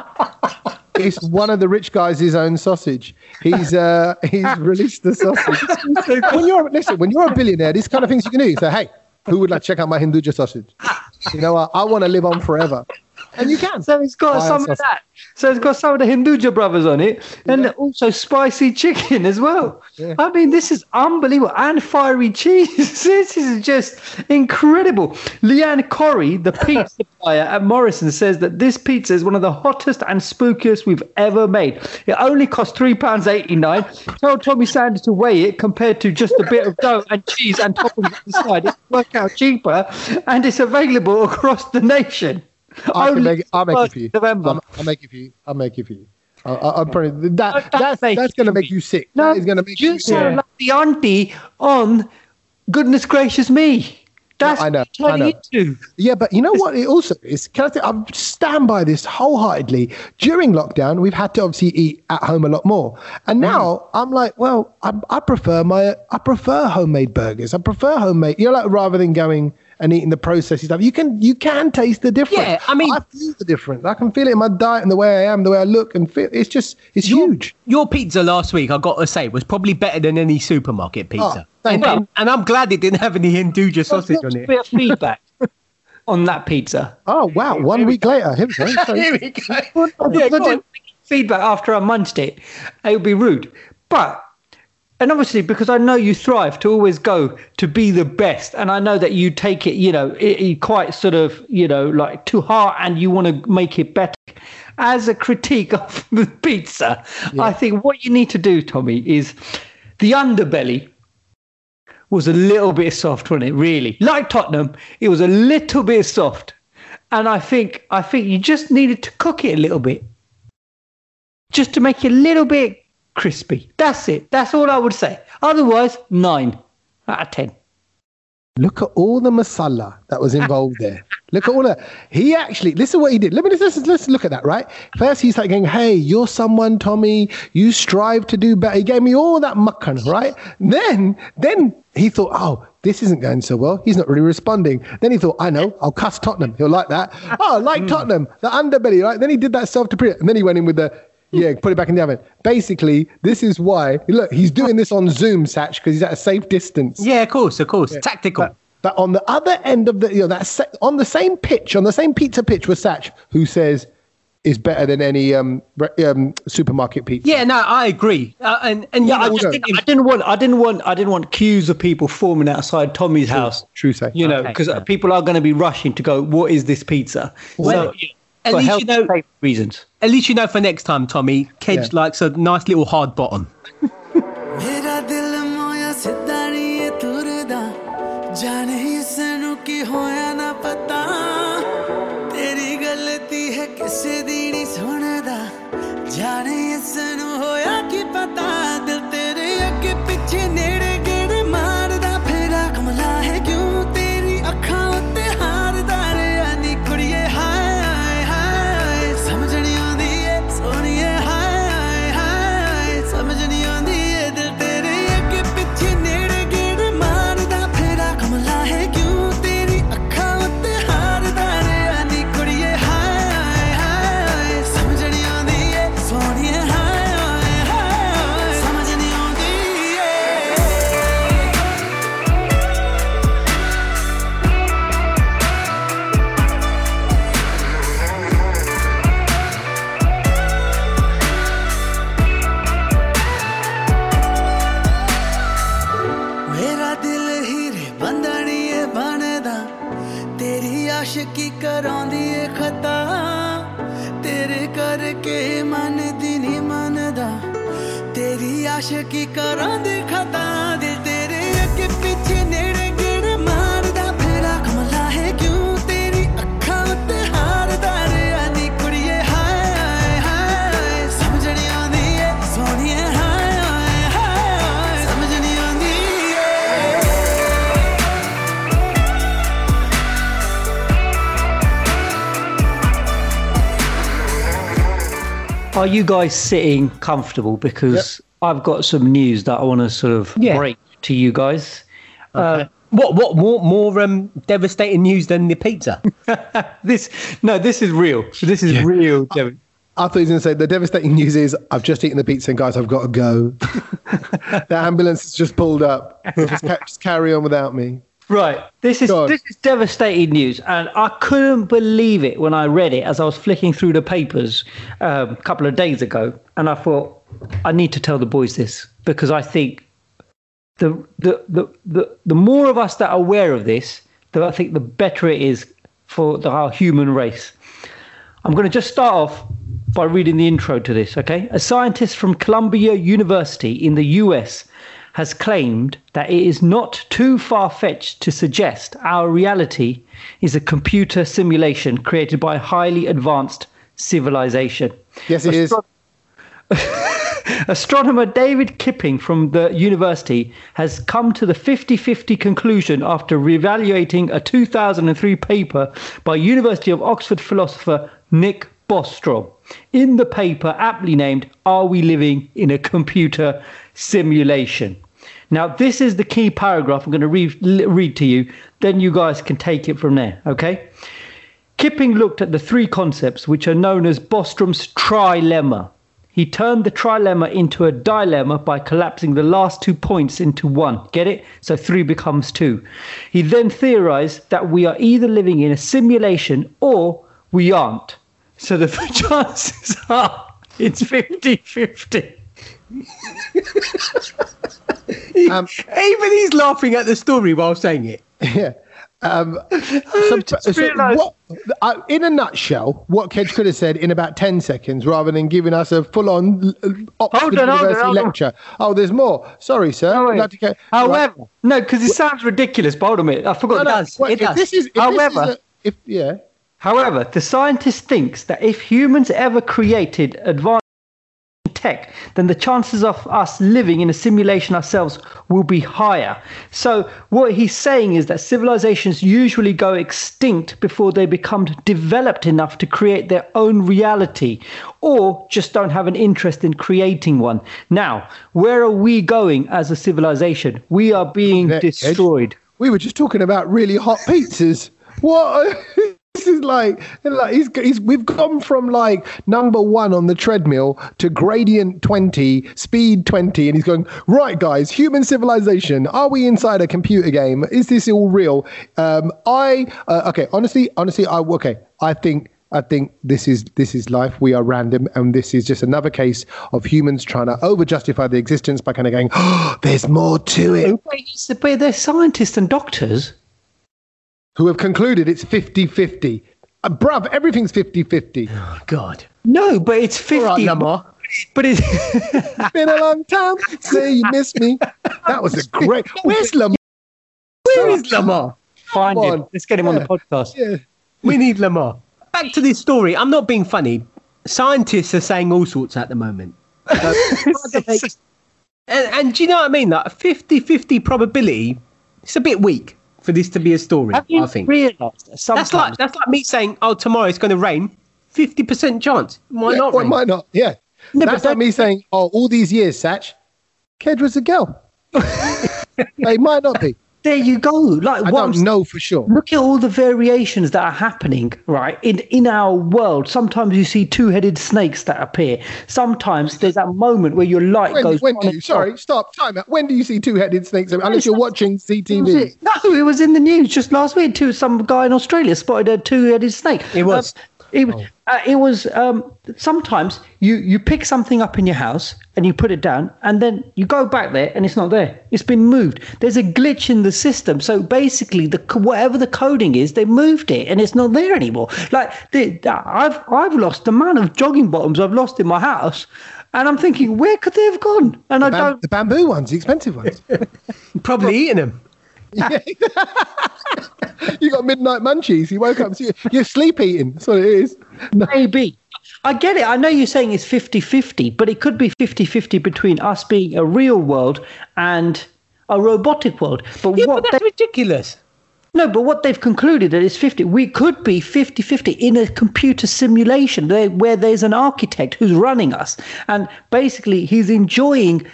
It's one of the rich guys' own sausage. He's uh, he's released the sausage. when you're listen, when you're a billionaire, these kind of things you can do. You say, hey, who would like to check out my Hinduja sausage? You know, I, I want to live on forever, and you can. So it's got Fire some of that. So it's got some of the Hinduja brothers on it, and also spicy chicken as well. I mean, this is unbelievable, and fiery cheese. this is just incredible. Leanne Corrie, the pizza buyer at Morrison, says that this pizza is one of the hottest and spookiest we've ever made. It only cost three pounds eighty nine. Tell Tommy Sandhu to weigh it compared to just a bit of dough and cheese and toppings on the side. It work out cheaper, and it's available across the nation. I can Only make it. I'll make it for you. November. I'll, I'll make it for you. I'll make it for you. I'll, I'll, I'll probably, uh, that, Don't that's that's going to make you sick. No, that is going to make you you sound sick. like the auntie on Goodness Gracious Me. That's I know, what I know. into. Yeah, but you know what? It also is. Can I, th- I stand by this wholeheartedly. During lockdown, we've had to obviously eat at home a lot more, and mm. now I'm like, well, I, I prefer my, I prefer homemade burgers. I prefer homemade. You know, like rather than going and eating the processed stuff, you can you can taste the difference. Yeah, I mean- I feel the difference. I can feel it in my diet and the way I am, the way I look and feel. It's just, it's huge. Your pizza last week, I got to say, was probably better than any supermarket oh, pizza. Oh, thank and, you. and, and I'm glad it didn't have any Hinduja sausage on it. bit of feedback on that pizza. Oh wow! One week later, here we go. Here we go. Yeah, go on. feedback after I munched it. It would be rude. But and obviously because I know you thrive to always go to be the best, and I know that you take it, you know, it, it quite sort of, you know, like to heart, and you want to make it better. As a critique of the pizza, I think what you need to do, Tommy, is the underbelly was a little bit soft, wasn't it? Really, like Tottenham, it was a little bit soft, and I think I think you just needed to cook it a little bit, just to make it a little bit crispy. That's it. That's all I would say. Otherwise, nine out of ten. Look at all the masala that was involved there. Look at all that. He actually, listen what he did. Let me let's, let's look at that, right? First, he's like going, Hey, you're someone, Tommy. You strive to do better. He gave me all that muckan, right? Then, then he thought, Oh, this isn't going so well. He's not really responding. Then he thought, I know, I'll cuss Tottenham. He'll like that. Oh, like hmm. Tottenham, the underbelly, right? Then he did that self to pre And then he went in with the, yeah, put it back in the oven. Basically, this is why, look, he's doing this on Zoom, Satch, because he's at a safe distance. Yeah, of course, of course. Tactical. But, but on the other end of the, you know, that se- on the same pitch, on the same pizza pitch with Satch, who says is better than any um, re- um supermarket pizza. yeah, no, I agree. Uh, and and Yeah, you I just didn't, I didn't want, I didn't want, I didn't want queues of people forming outside Tommy's house. True say. You know, Okay, because fair. people are going to be rushing to go. What is this pizza? Well, so, at for least health you know- and reasons. at least you know for next time, Tommy. Kedge Yeah. likes a nice little hard bottom. Are you guys sitting comfortable? Because I've got some news that I want to sort of Yeah. break to you guys. Uh, What? What? More? More um, devastating news than the pizza? this no, this is real. This is real. Devin. I thought he was going to say the devastating news is I've just eaten the pizza and guys, I've got to go. the ambulance has just pulled up. Just, ca- just carry on without me. Right. This is this is devastating news, and I couldn't believe it when I read it as I was flicking through the papers um, a couple of days ago, and I thought I need to tell the boys this because I think the the the the, the more of us that are aware of this, the, I think the better it is for the, our human race. I'm going to just start off by reading the intro to this, okay? A scientist from Columbia University in the US has claimed that it is not too far fetched to suggest our reality is a computer simulation created by a highly advanced civilization. Yes, it is. Astronomer David Kipping from the university has come to the 50 50 conclusion after reevaluating a 2003 paper by University of Oxford philosopher Nick Bostrom. In the paper, aptly named Are We Living in a Computer Simulation? Now, this is the key paragraph I'm going to read, read to you, then you guys can take it from there, okay? Kipping looked at the three concepts which are known as Bostrom's trilemma. He turned the trilemma into a dilemma by collapsing the last two points into one. Get it? So three becomes two. He then theorized that we are either living in a simulation or we aren't. So the chances are it's 50 50. Even he's laughing at the story while saying it. Yeah. Um, so, so what, uh, in a nutshell, what Kedge could have said in about 10 seconds rather than giving us a full on Oxford on, University on. lecture. Oh, there's more. Sorry, sir. No, like go- However, Right. no, because it sounds ridiculous, but hold on a minute. I forgot. No, no, that- it's- Well, it does. this is, However- this is a, if, yeah. However, the scientist thinks that if humans ever created advanced tech, then the chances of us living in a simulation ourselves will be higher. So, what he's saying is that civilizations usually go extinct before they become developed enough to create their own reality, or just don't have an interest in creating one. Now, where are we going as a civilization? We are being destroyed. We were just talking about really hot pizzas. What? This is like, like he's, he's, we've gone from like number one on the treadmill to gradient 20, speed 20, and he's going, right, guys, human civilization. Are we inside a computer game? Is this all real? Um, I, uh, okay, honestly, honestly, I, okay, I think. I think this is this is life. We are random, and this is just another case of humans trying to over justify the existence by kind of going, "Oh, there's more to it." But they're scientists and doctors. Who have concluded it's 50 50. Uh, bruv, everything's 50 50. Oh, God. No, but it's 50. All right, Lamar. But it's Been a long time. Say you miss me. That was a great. Where's Lamar? Where is Lamar? Find Come him. on. Let's get him on the podcast. Yeah. We need Lamar. Back to this story. I'm not being funny. Scientists are saying all sorts at the moment. and, and do you know what I mean? Like a 50 50 probability, it's a bit weak for this to be a story, Have you I think. realised that That's like that's like me saying, "Oh, tomorrow it's going to rain." Fifty percent chance. Why Yeah, not or rain? might not. Yeah. No, That's but like me saying, oh, all these years, Satch, Ked was a girl. they might not be. There you go. Like I what don't know for sure. look at all the variations that are happening right in in our world sometimes you see two-headed snakes that appear sometimes there's that moment where your light When, goes when on do and you? off. Sorry, stop. Time out. When do you see two-headed snakes? Unless you're watching CTV. it? no it was in the news just last week Two, some guy in australia spotted a two-headed snake It was. Um, it, was- uh, it was um, sometimes you you pick something up in your house and you put it down and then you go back there and it's not there. It's been moved. There's a glitch in the system. So basically the whatever the coding is they moved it and it's not there anymore. Like the, i've i've lost the amount of jogging bottoms i've lost in my house and i'm thinking where could they have gone? And i Bam- don't the bamboo ones, the expensive ones. Probably eating them. you got midnight munchies. You woke up, so you're, you're sleep eating. That's what it is. No. Maybe. I get it. I know you're saying it's 50 50, but it could be 50 50 between us being a real world and a robotic world. But Yeah, what but that's they, ridiculous. no, but what they've concluded that it's 50. We could be 50 50 in a computer simulation where there's an architect who's running us. And basically, he's enjoying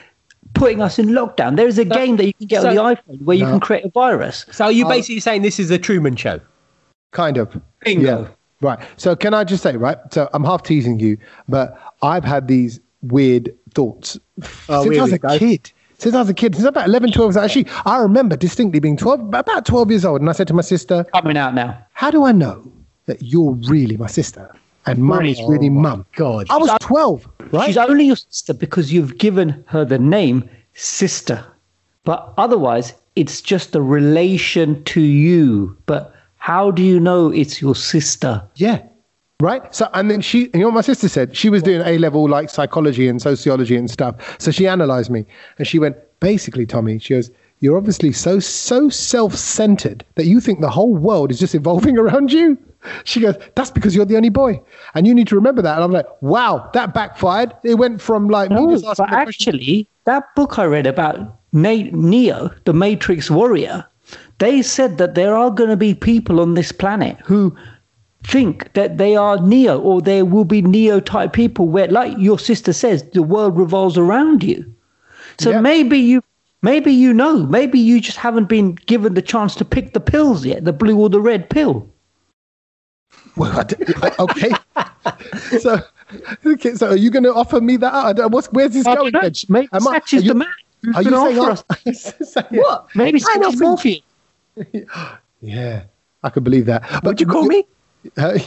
putting us in lockdown. There is a game that you can get on the iPhone where you can create a virus. So you're uh, basically saying this is a Truman Show. Kind of. Bingo. Yeah. Right. So can I just say, right? So I'm half teasing you, but I've had these weird thoughts Oh, since I was a go. kid. Since I was a kid, since about 11, 12, actually, I remember distinctly being 12, about 12 years old. And I said to my sister, Coming out now. How do I know that you're really my sister and mum is really oh mum? God. I was 12, right? She's only your sister because you've given her the name sister. But otherwise, it's just a relation to you. But how do you know it's your sister? Yeah. Right. So, and then she, you know what my sister said? She was doing A level like psychology and sociology and stuff. So she analyzed me and she went, basically, Tommy, she goes, you're obviously so, so self centered that you think the whole world is just evolving around you. She goes, that's because you're the only boy. And you need to remember that. And I'm like, wow, that backfired. It went from like me No, but the question. actually, that book I read about Neo, the Matrix Warrior, they said that there are going to be people on this planet who think that they are Neo or there will be Neo type people where, like your sister says, the world revolves around you. So Yeah. maybe you. Maybe you know. Maybe you just haven't been given the chance to pick the pills yet, the blue or the red pill. Well, I d- okay. so, okay, so are you going to offer me that? I don't, what's, where's this I going? don't know. Reg? Maybe Am I- Satch is are you- the man who's Are you gonna saying offer us- Say- What? Maybe I Satch know is more for you. Yeah, I could believe that. But What'd you call me? Uh,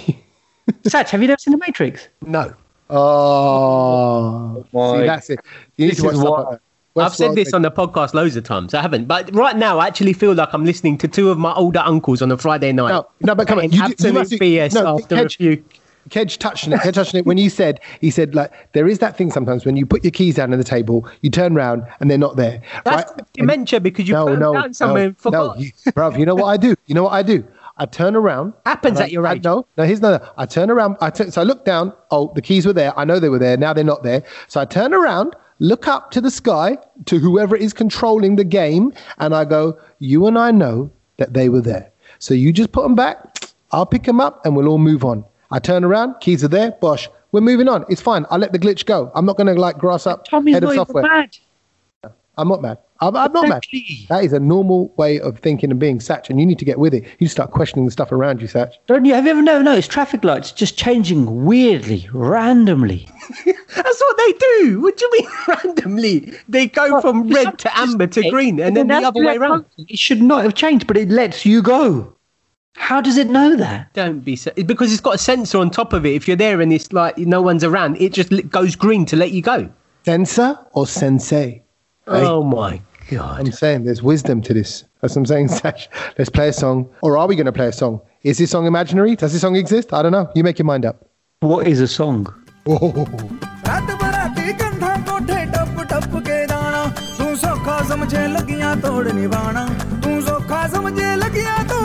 Satch, have you never seen The Matrix? No. oh, my- see, that's it. You need This to watch is stuff why- that. I've said this on the podcast loads of times. I haven't, but right now I actually feel like I'm listening to two of my older uncles on a Friday night. No, no, but come on, you, you absolute must BS no, after a Kedge, few. Kedge touched on it. Kedge touched on it when you said he said like there is that thing sometimes when you put your keys down on the table, you turn around and they're not there. That's right? dementia because you no, put them no, down somewhere no, and forgot. no, you, bruv, you know what I do? You know what I do? I turn around. Happens at your I, I- age. no, no, here's another. I turn around. I turn, so I look down. Oh, the keys were there. I know they were there. Now they're not there. So I turn around, look up to the sky, to whoever is controlling the game, and I go, "You and I know that they were there. So you just put them back. I'll pick them up, and we'll all move on." I turn around. Keys are there. Bosh. We're moving on. It's fine. I'll let the glitch go. I'm not going to like grass up Tommy's head of software. mad. I'm not mad. I'm, I'm not mad. That is a normal way of thinking and being, Satch, and you need to get with it. You start questioning the stuff around you, Satch. Don't you? Have you ever no, noticed traffic lights just changing weirdly, randomly? That's what they do. What do you mean randomly? They go from red to amber to green and then the other way around. It should not have changed, but it lets you go. How does it know that? Don't be so, because it's got a sensor on top of it. If you're there and it's like no one's around, it just goes green to let you go. Sensor or sensei? Oh my god! I'm saying there's wisdom to this. That's what I'm saying, Satch. Let's play a song. Or are we going to play a song? Is this song imaginary? Does this song exist? I don't know. You make your mind up. What is a song? ਰਾਤ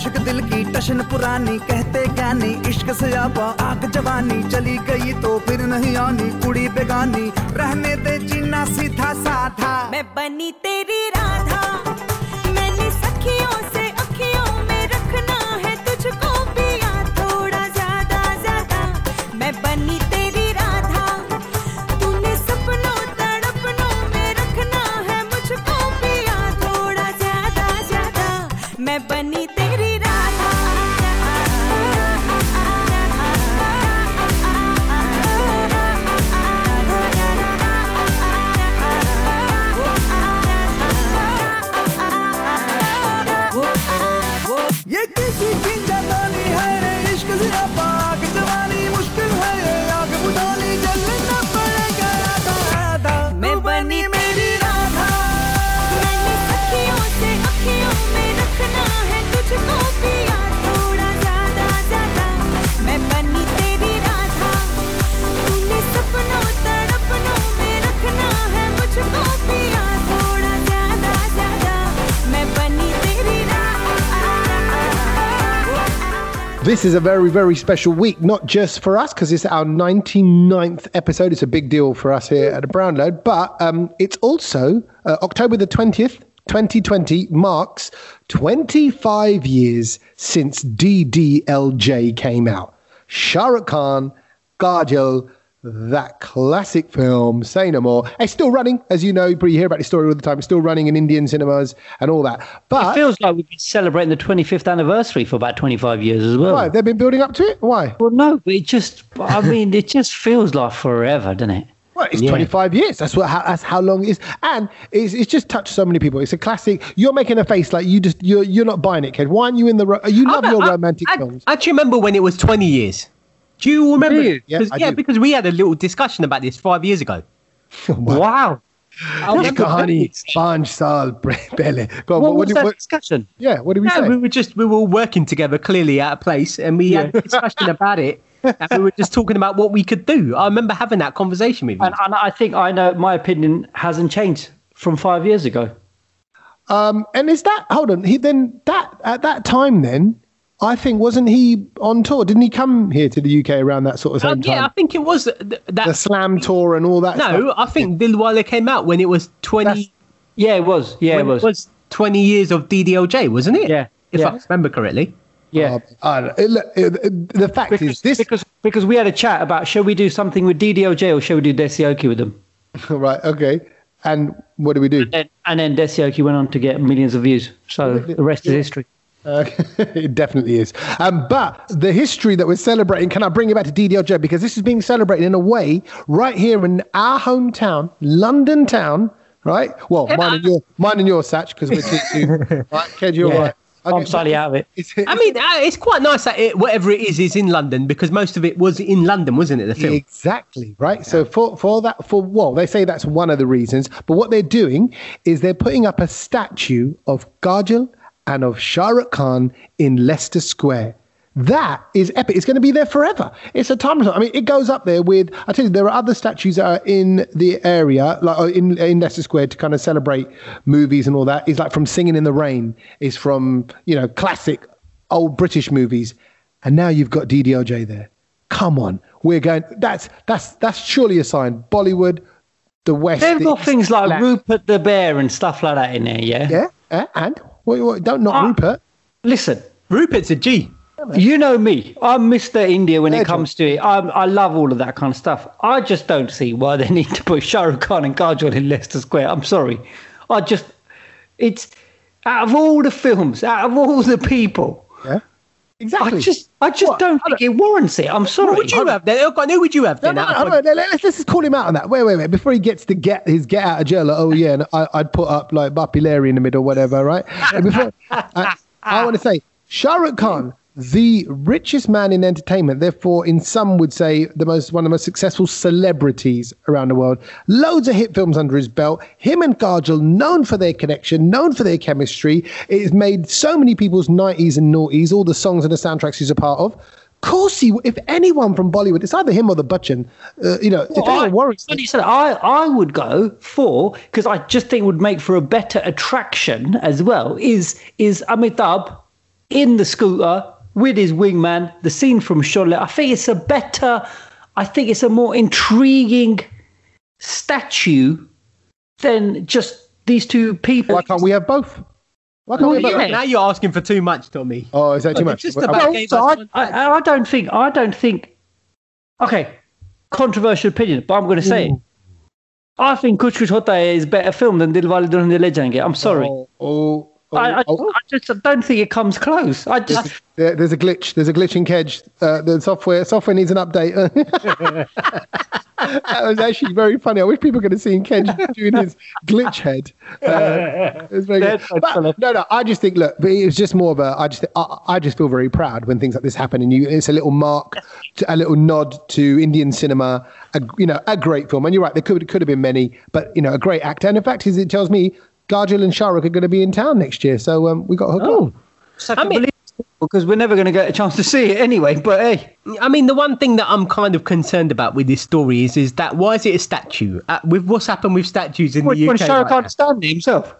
आशिक दिल की टशन पुरानी, कहते ज्ञानी, इश्क से आपा आग जवानी, चली गई तो फिर नहीं आनी कुड़ी बेगानी। रहने दे जीना सीधा साधा। मैं बनी तेरी राधा, मैंने सखियों से This is a very, very special week, not just for us, because it's our 99th episode. It's a big deal for us here at the Brownload, but um, it's also uh, October the 20th, 2020 marks 25 years since DDLJ came out. Shah Rukh Khan, Kajol, that classic film, Say No More. It's still running, as you know, you hear about the story all the time. It's still running in Indian cinemas and all that. But It feels like we've been celebrating the 25th anniversary for about 25 years as well. why? They've been building up to it? Why? Well, no, but it just, I mean, it just feels like forever, doesn't it? Well, it's Yeah. 25 years. That's what. How, that's how long it is, and it's, it's just touched so many people. It's a classic. You're making a face like you just you're you're not buying it, kid. Why aren't you in the? ro- You love I- your I- romantic I, films. I actually remember when it was 20 years. Do you remember? Do you? Yeah, 'Cause- I yeah, do. because we had a little discussion about this five years ago. Wow. I remember- Kahani, Banj Sal, Bele. Go on, What, what, was did, that what, discussion? yeah, what did we No, say? we were just we were all working together clearly at a place, and we had a discussion about it, and we were just talking about what we could do. I remember having that conversation with you. And, and I think I know my opinion hasn't changed from five years ago. Um, and is that hold on? He then that at that time then. I think wasn't he on tour? Didn't he come here to the UK around that sort of same Um, yeah, I think it was th- that. The Slam tour and all that. no, stuff? I think Dilwale came out when it was 20. That's- Yeah, it was. Yeah, when it was. 20 years of DDLJ, wasn't it? Yeah, If yeah. I remember correctly. yeah. Uh, I. It- look, it- it- the fact because, is this because because we had a chat about shall we do something with DDLJ or shall we do Desioki with them? right. Okay. And what do we do? And, and then Desioki went on to get millions of views. So the rest is history. Uh, it definitely is. Um, but the history that we're celebrating, can I bring you back to DDLJ? Because this is being celebrated in a way right here in our hometown, London town, right? Well, mine and your, mine and your Satch, because we're two, two right? Ked, you're Yeah. right. I'm slightly out of it. It's, I mean, uh, it's quite nice that it, whatever it is is in London because most of it was in London, wasn't it? The film. Exactly right. So for for that for well, they say that's one of the reasons. But what they're doing is they're putting up a statue of Kajol and of Shah Rukh Khan in Leicester Square. That is epic. It's going to be there forever. It's a timeless. I mean, it goes up there with. I tell you, there are other statues that are in the area, like uh, in in Leicester Square, to kind of celebrate movies and all that. It's like from Singing in the Rain. Is from you know classic old British movies, and now you've got DDLJ there. Come on, we're going. That's that's that's surely a sign. Bollywood, the West. They've got things like Black- Rupert the Bear and stuff like that in there, yeah? Yeah, uh, and wait, wait, don't knock Ah. Rupert. Listen, Rupert's a G. you know me. I'm Mr. India when Yeah, it comes to it. I'm, I love all of that kind of stuff. I just don't see why they need to put Shah Rukh Khan and Kajol in Leicester Square. I'm sorry. I just, it's out of all the films, out of all the people, Yeah, exactly. I just, I just What? don't think it warrants it. I'm sorry. What would you have then? God, Who would you have No, then? no, hold let- let's, let's just call him out on that. Wait, wait, wait. Before he gets to get his get out of jail, like, oh yeah, and I, I'd put up like Bappi Lahiri in the middle, whatever, right? Before, I, I want to say Shah Rukh Khan, the richest man in entertainment, therefore, in some would say the most one of the most successful celebrities around the world. Loads of hit films under his belt. Him and Kajol, known for their connection, known for their chemistry. It has made so many people's 90s and noughties, all the songs and the soundtracks he's a part of. Of course, he, if anyone from Bollywood, it's either him or the Bachchan. Uh, you know, if Well, I, worries, funny you said, I, I would go for because I just think would make for a better attraction as well. Is is Amitabh in the scooter with his wingman. The scene from Sholay. I think it's a better. I think it's a more intriguing statue than just these two people. Why can't we have both? Why can't Well, we have both? yeah. Now you're asking for too much, Tommy. Oh, is that too Look, much? just about well, So I, I, I don't think. I don't think. Okay, controversial opinion, but I'm going to say it. I think Kuch Kuch Hota is better film than Dilwale Dulhaniya Le Jayenge. I'm sorry. Oh, oh, I, I, oh. I just don't think it comes close. I just There, there's a glitch. There's a glitch in Kedge. Uh, the software software needs an update. that was actually very funny. I wish people could have seen Kedge doing his glitch head. Uh, it was very good. But, no, no. I just think. Look, but it was just more of a. I just. I, I just feel very proud when things like this happen, and you. It's a little mark, to, a little nod to Indian cinema. A, you know, a great film. And you're right. There could could have been many, but you know, a great actor. And in fact, is it tells me. Kajol and Shah Rukh are going to be in town next year, so um, we got hooked up. I can believe it because we're never going to get a chance to see it anyway. But hey, I mean, the one thing that I'm kind of concerned about with this story is, is that why is it a statue? Uh, with what's happened with statues in when the UK? Shah Rukh right can't stand himself.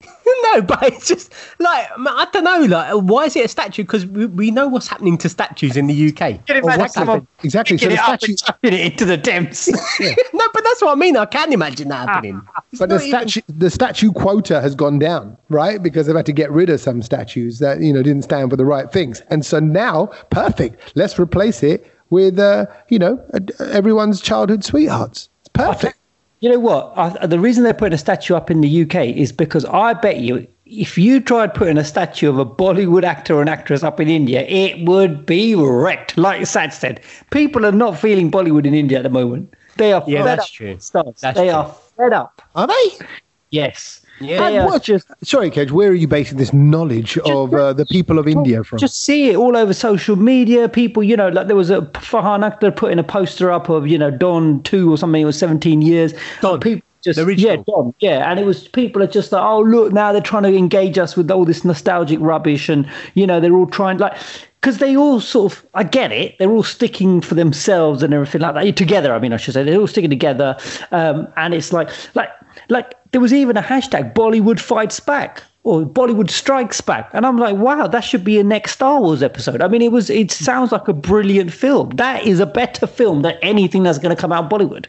no, but it's just like I don't know. Like, why is it a statue? Because we, we know what's happening to statues in the UK. Get it Or back, what's come happened- on. Exactly. So the it statue, it into the Thames. no, but that's what I mean. I can imagine that happening. It's But the not even- statue, the statue quota has gone down, right? Because they've had to get rid of some statues that you know didn't stand for the right things, and so now, perfect. Let's replace it with, uh, you know, uh, everyone's childhood sweethearts. It's perfect. You know what? I, the reason they're putting a statue up in the UK is because I bet you, if you tried putting a statue of a Bollywood actor or an actress up in India, it would be wrecked. Like Satch said, people are not feeling Bollywood in India at the moment. They are Yeah, fed that's up. true. Stars. That's they true. are fed up. Are they? Yes. Yeah. They are What- just Sorry, Kedge. Where are you basing this knowledge of uh, the people of India from? just see it all over social media. People, you know, like there was a Farhan Akhtar putting a poster up of, you know, Don 2 or something, it was 17 years. Don, people just, the. Yeah, Don, yeah. And it was, people are just like, oh, look, now they're trying to engage us with all this nostalgic rubbish. And, you know, they're all trying, like, because they all sort of, I get it, they're all sticking for themselves and everything like that. Together, I mean, I should say, they're all sticking together. Um, and it's like, like, like, there was even a hashtag Bollywood fights back or Bollywood strikes back. And I'm like, wow, that should be a next Star Wars episode. I mean, it was it sounds like a brilliant film. That is a better film than anything that's going to come out of Bollywood.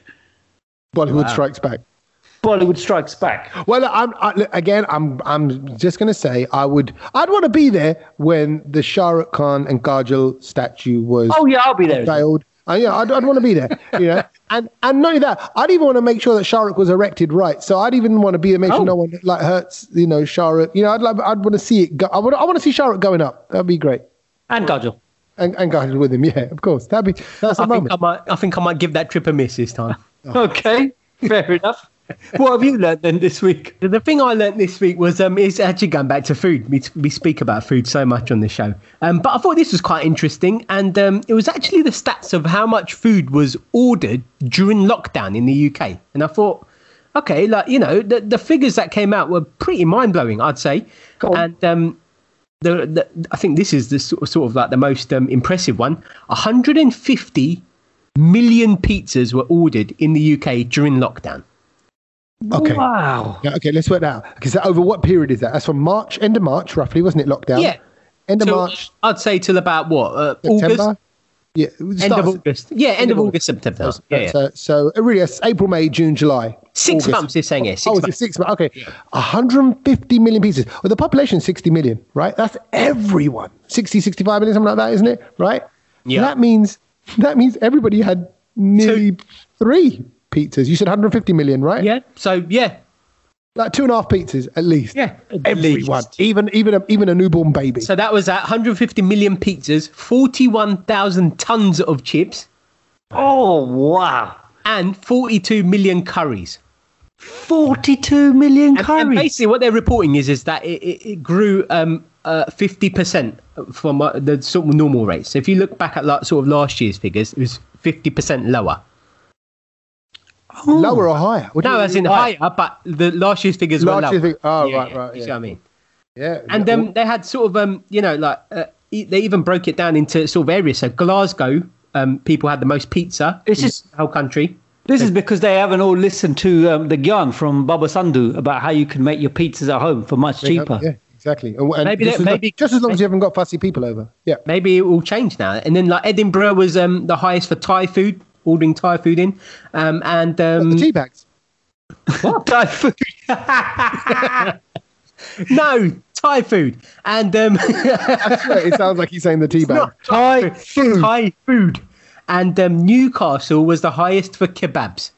Bollywood Strikes Back. Bollywood strikes back. Well, I'm I, again. I'm I'm just going to say I would I'd want to be there when the Shah Rukh Khan and Kajol statue was Oh yeah, I'll be there. as failed. Uh, yeah, I'd, I'd want to be there. You know, and and not only that, I'd even want to make sure that Shah Rukh was erected right. So I'd even want to be there, make Oh. sure no one like hurts. You know, Shah Rukh. You know, I'd like I'd want to see it. Go, I want I want to see Shah Rukh going up. That'd be great. And Kajol. And and Kajol with him. Yeah, of course. That'd be that's the I think moment. I might. I think I might give that trip a miss this time. Okay, fair enough. What have you learned then this week? The, thing I learned this week was um, is actually going back to food. We, we speak about food so much on the show, um, but I thought this was quite interesting, and um, it was actually the stats of how much food was ordered during lockdown in the UK. And I thought, okay, like you know, the, the figures that came out were pretty mind blowing, I'd say. Go on. And um, the, the I think this is the sort of, sort of like the most um, impressive one. 150 million pizzas were ordered in the UK during lockdown. Okay. Wow. Yeah, okay, let's work that out. Because over what period is that? That's from March, end of March, roughly, wasn't it? Lockdown. Yeah. End of Till- March, I'd say till about what uh, September. August, Yeah. end of August. Yeah, end, of August, September. Yeah, yeah. So, so really, it's April, May, June, July. Six August. months. They're saying yeah, six oh, is it months. six months? Okay. 150 million pieces. Well, the population is 60 million, right? That's everyone. 60, 65 million, something like that, isn't it? Right? Yeah. That means that means everybody had nearly three pizzas. You said 150 million, right? Yeah. So yeah, Like two and a half pizzas at least. Yeah, at Everyone. least. Even even a, even a newborn baby. so that was at 150 million pizzas, 41,000 tons of chips, Oh wow. and 42 million curries. 42 million And, and curries. basically, what they're reporting is is that it, it, it grew um uh 50% from uh, the sort of normal rate. So if you look back at like, sort of last year's figures, it was 50% lower. Lower or higher? What No, you- as in higher, but the last year's figures were Last lower. year's fig- oh, Yeah, right, yeah, right. You yeah. see what I mean? Yeah. And um, they had sort of um, you know, like uh, e- they even broke it down into sort of areas. So Glasgow, um, people had the most pizza. This in just- the whole country. This is because they haven't all listened to um, the Gyan from Baba Sandhu about how you can make your pizzas at home for much cheaper. Yeah, exactly. And, and Maybe just, that- as, maybe- just as long as you haven't got fussy people over. Yeah. Maybe it will change now. And then like Edinburgh was um, the highest for Thai food, ordering Thai food in, um, and um, the tea bags. What Thai food. no Thai food, and um, I swear, it sounds like he's saying the tea bag. Thai food. Thai food, and um, Newcastle was the highest for kebabs.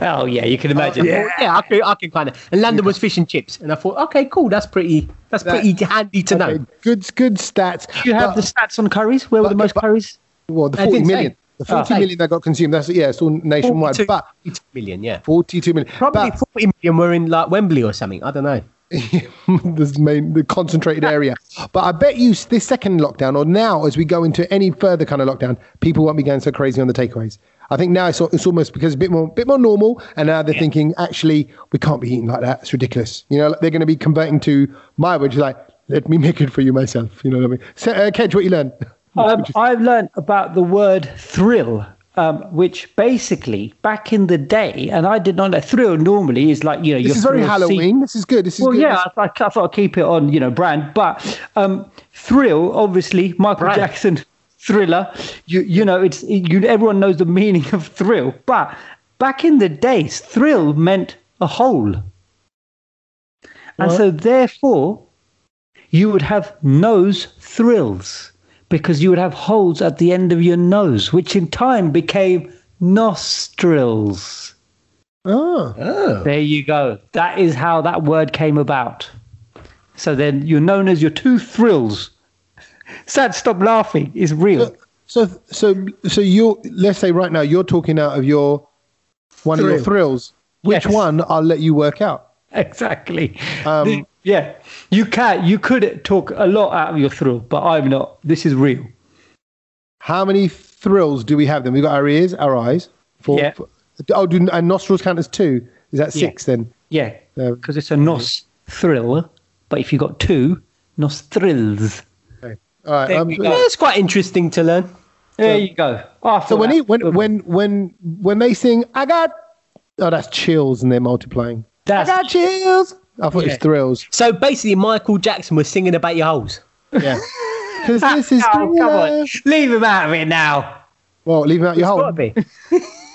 Oh yeah, you can imagine. Yeah, yeah, I can, I can kind of. And London was fish and chips, and I thought, okay, cool, that's pretty, that's That- pretty handy to Okay, know. good, good stats. Do you have But- the stats on curries? Where were the most but- curries? well, the I 40 didn't million. say. The 40 Oh. that got consumed. That's yeah, it's all nationwide. 42 But 42 million, yeah. 42 million. Probably But 40 million were in like Wembley or something. I don't know. this main the concentrated area. But I bet you this second lockdown, or now as we go into any further kind of lockdown, people won't be going so crazy on the takeaways. I think now it's, it's almost because it's a bit more bit more normal, and now they're thinking actually we can't be eating like that. It's ridiculous. You know, they're going to be converting to my which is like let me make it for you myself. You know what I mean? So, uh, Kedge, what you learn? Um, I've learned about the word thrill, um, which basically back in the day, and I did not know thrill normally is like you know This is very Halloween. scene- This is good. This is Well, good. yeah, I, I thought I'd keep it on, you know, brand. But um, Thrill, obviously, Michael Brand. Jackson Thriller. You you know, it's you. Everyone knows the meaning of thrill. But back in the days, thrill meant a hole, and so therefore, you would have nose thrills because you would have holes at the end of your nose, which in time became nostrils. Ah. There you go. That is how that word came about. So then you're known as your two thrills. Satch, stop laughing. It's real. So so so you're let's say right now you're talking out of your one of your thrills. Which Yes. one I'll let you work out. Exactly. Um, The- yeah. You can. You could talk a lot out of your thrill, but I'm not. This is real. How many thrills do we have then? We've got our ears, our eyes. Four, Yeah. four- oh, do and nostrils count as two? Is that Yeah. six then? Yeah. Um, Because it's a nos thrill, but if you got two, nostrils. All right. Um. Yeah, it's quite interesting to learn. There you go. I so when he, when when when when they sing, I got oh that's chills and they're multiplying. I that's got chills. I thought it was thrills. So basically, Michael Jackson was singing about your holes. Yeah. Because this is Oh, come on. Leave him out of it now. Well, leave him out your It's hole. gotta be.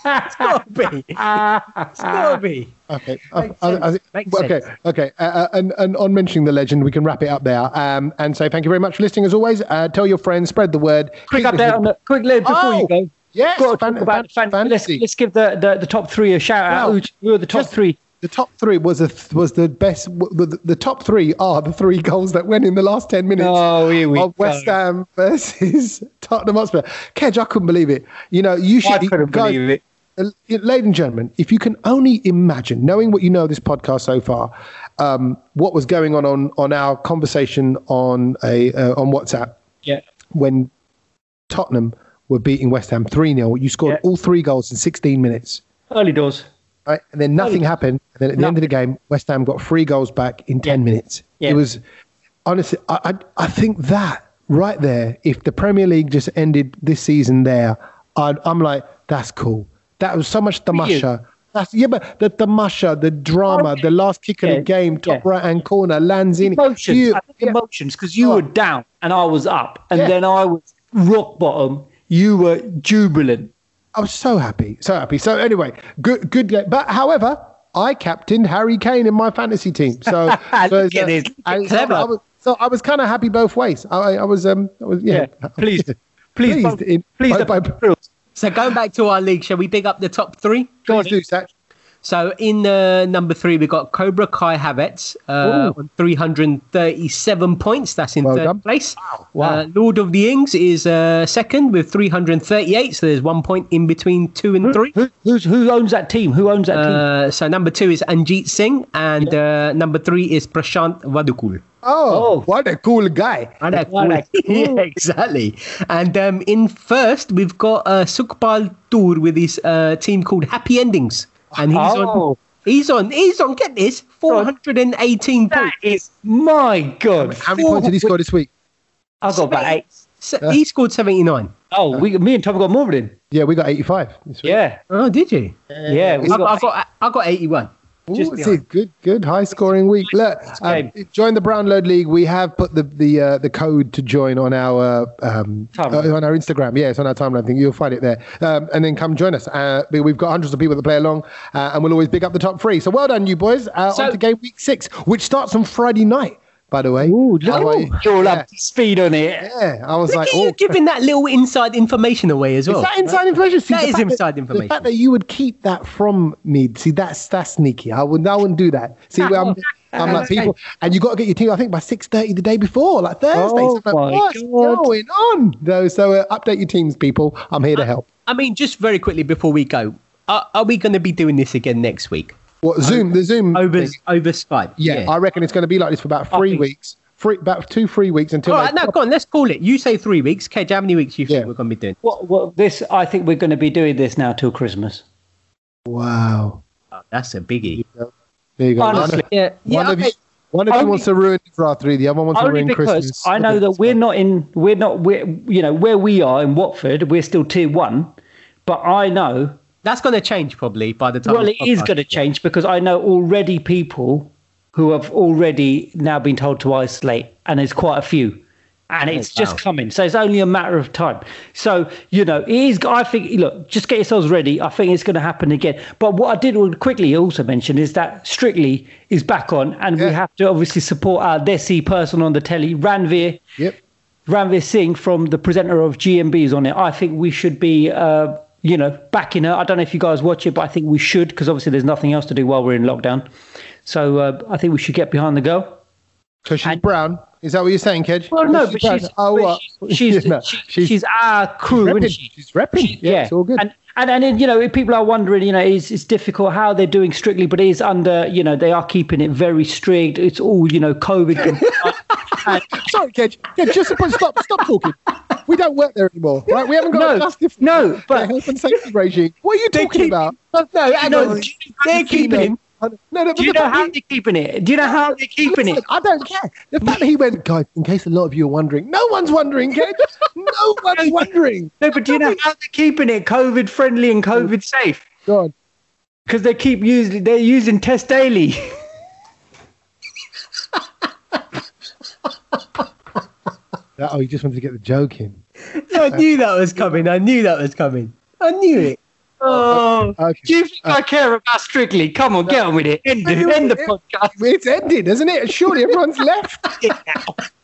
it's gotta be. It's gotta be. Okay. I, Makes I, I, sense. Makes okay. Okay. Uh, uh, and, and on mentioning the legend, we can wrap it up there. Um, and say thank you very much for listening as always. Uh, tell your friends, spread the word. Quick update on the quick Liv, before Oh, you go. Yes. Got to fan- about fan- fan, let's, let's give the, the, the top three a shout out. Well, Who, who are the top just- three? The top three was a th- was the best. w- The, the top three are the three goals that went in the last ten minutes Oh, we of West go. Ham versus Tottenham Hotspur. Kedge, I couldn't believe it. You know, you should. I couldn't guys, believe it. uh, Ladies and gentlemen, if you can only imagine, knowing what you know of this podcast so far, um, what was going on on, on our conversation on a uh, on WhatsApp Yeah. when Tottenham were beating West Ham 3 0. You scored Yeah. all three goals in 16 minutes. Early doors. Right? And then nothing happened. And then at the end of the game, West Ham got three goals back in 10 minutes. Yeah. It was, honestly, I, I, I think that right there, if the Premier League just ended this season there, I'd, I'm like, that's cool. That was so much the tamasha. That's, yeah, but the tamasha, the drama, the last kick of Yeah, the game, top yeah. right hand corner, lands in. Emotions. You- I yeah. emotions because you Oh. were down and I was up, and Yeah. then I was rock bottom. You were jubilant. I was so happy, so happy. So anyway, good, good. game. But however, I captained Harry Kane in my fantasy team. So, Look so, at this. I, so I was, so I was kind of happy both ways. I, I was, um, I was, yeah, Yeah. Please, please, Pleased in- please, by- the by- So going back to our league, shall we big up the top three? Please do, Satch. So in uh, number three, we've got Cobra Kai Havertz uh, on 337 points. That's in Well third done. place. Wow. Uh, Lord of the Rings is uh, second with 338. So there's one point in between two and three. Who, who's, who owns that team? Who owns that team? Uh, so number two is Anjit Singh, and uh, number three is Prashant Vadukul. Oh, Oh. what a cool guy! And that What a yeah, exactly. And um, in first, we've got uh, Sukhpal Tour with his uh, team called Happy Endings, and he's on. Oh. He's on. He's on. Get this, 418 that points. is my God. How many points did he score this week? I got about eight. So he scored 79. Oh, we, me and Tom got more than. Yeah, we got 85. this week. Yeah, Oh, did you? yeah. We I, got, I got. I got 81. Ooh, Just it's a good, good, high scoring week. Look, um, join the Brownload League. We have put the the uh, the code to join on our um, uh, on our Instagram. Yeah, it's on our timeline. I think you'll find it there. Um, and then come join us. Uh, we- we've got hundreds of people that play along, uh, and we'll always pick up the top three. So well done, you boys. Uh, So- on to game week six, which starts on Friday night. By the way, Ooh, look, you're all yeah, up speed on it. yeah, I was Look like, you oh, giving that little inside information away as well. Is that inside information? See, That is inside The fact that you would keep that from me, see, that's that's sneaky. I wouldn't, I wouldn't do that. See, where I'm, I'm like people, and you got to get your team. I think by six thirty the day before, like Thursday. Oh so like, what's God. going on? No, so uh, update your teams, people. I'm here to help. I mean, just very quickly before we go, are, are we going to be doing this again next week? What Zoom? The Zoom. Over thing. over Skype. Yeah, I reckon it's going to be like this for about three weeks. Three, about two, three weeks until. All they- now go on. Let's call it. You say three weeks. Kedge, how many weeks do you think we're going to be doing? What, what, this, I think we're going to be doing this now till Christmas. Wow. Oh, that's a biggie. There you go. Honestly. One, Yeah, one yeah. of you, one of you wants to ruin it for our three. The other one wants to Only ruin because Christmas. I know that we're not in, we're not, we're, you know, where we are in Watford, we're still tier one. But I know That's going to change probably by the time. Well, this it is podcast- going to change because I know already people who have already now been told to isolate, and there's quite a few. And it's just wow. coming. So it's only a matter of time. So, you know, it is, I think, look, just get yourselves ready. I think it's going to happen again. But what I did want quickly also mention is that Strictly is back on, and we have to obviously support our Desi person on the telly, Ranvir. Yep. Ranvir Singh from the presenter of GMB is on it. I think we should be, uh, you know, backing her. I don't know if you guys watch it, but I think we should because obviously there's nothing else to do while we're in lockdown. So uh, I think we should get behind the girl. So she's and- brown. Is that what you're saying, Kedge? Well, no, She's but brown. she's oh, but what? she's she's, You know, she's our crew, repping. isn't she? She's repping. She- yeah, it's all good. And and and then, you know, if people are wondering, you know, it's it's difficult how they're doing strictly, but it is under, you know, they are keeping it very strict. It's all, you know, COVID. Sorry, Kedge. Yeah, just stop, stop talking. We don't work there anymore, right? We haven't got No, a justice. no, but- health and safety regime. What are you talking keeping- about? No, No, on. do you- They're keeping. No, no, but Do you know how he- they're keeping it? Do you know how they're keeping Listen, it? I don't care. The fact that he went, guys, in case a lot of you are wondering, no one's wondering. No one's wondering. No, but do you know how they're keeping it COVID friendly and COVID oh, safe? Go on. Because they keep using they're using test daily. Oh, you just wanted to get the joke in. I knew that was coming. I knew that was coming. I knew it. Oh, oh Okay. do you think I uh, care about Strictly? Come on, get on with it. End the, end the podcast. It's ended, isn't it? Surely everyone's left.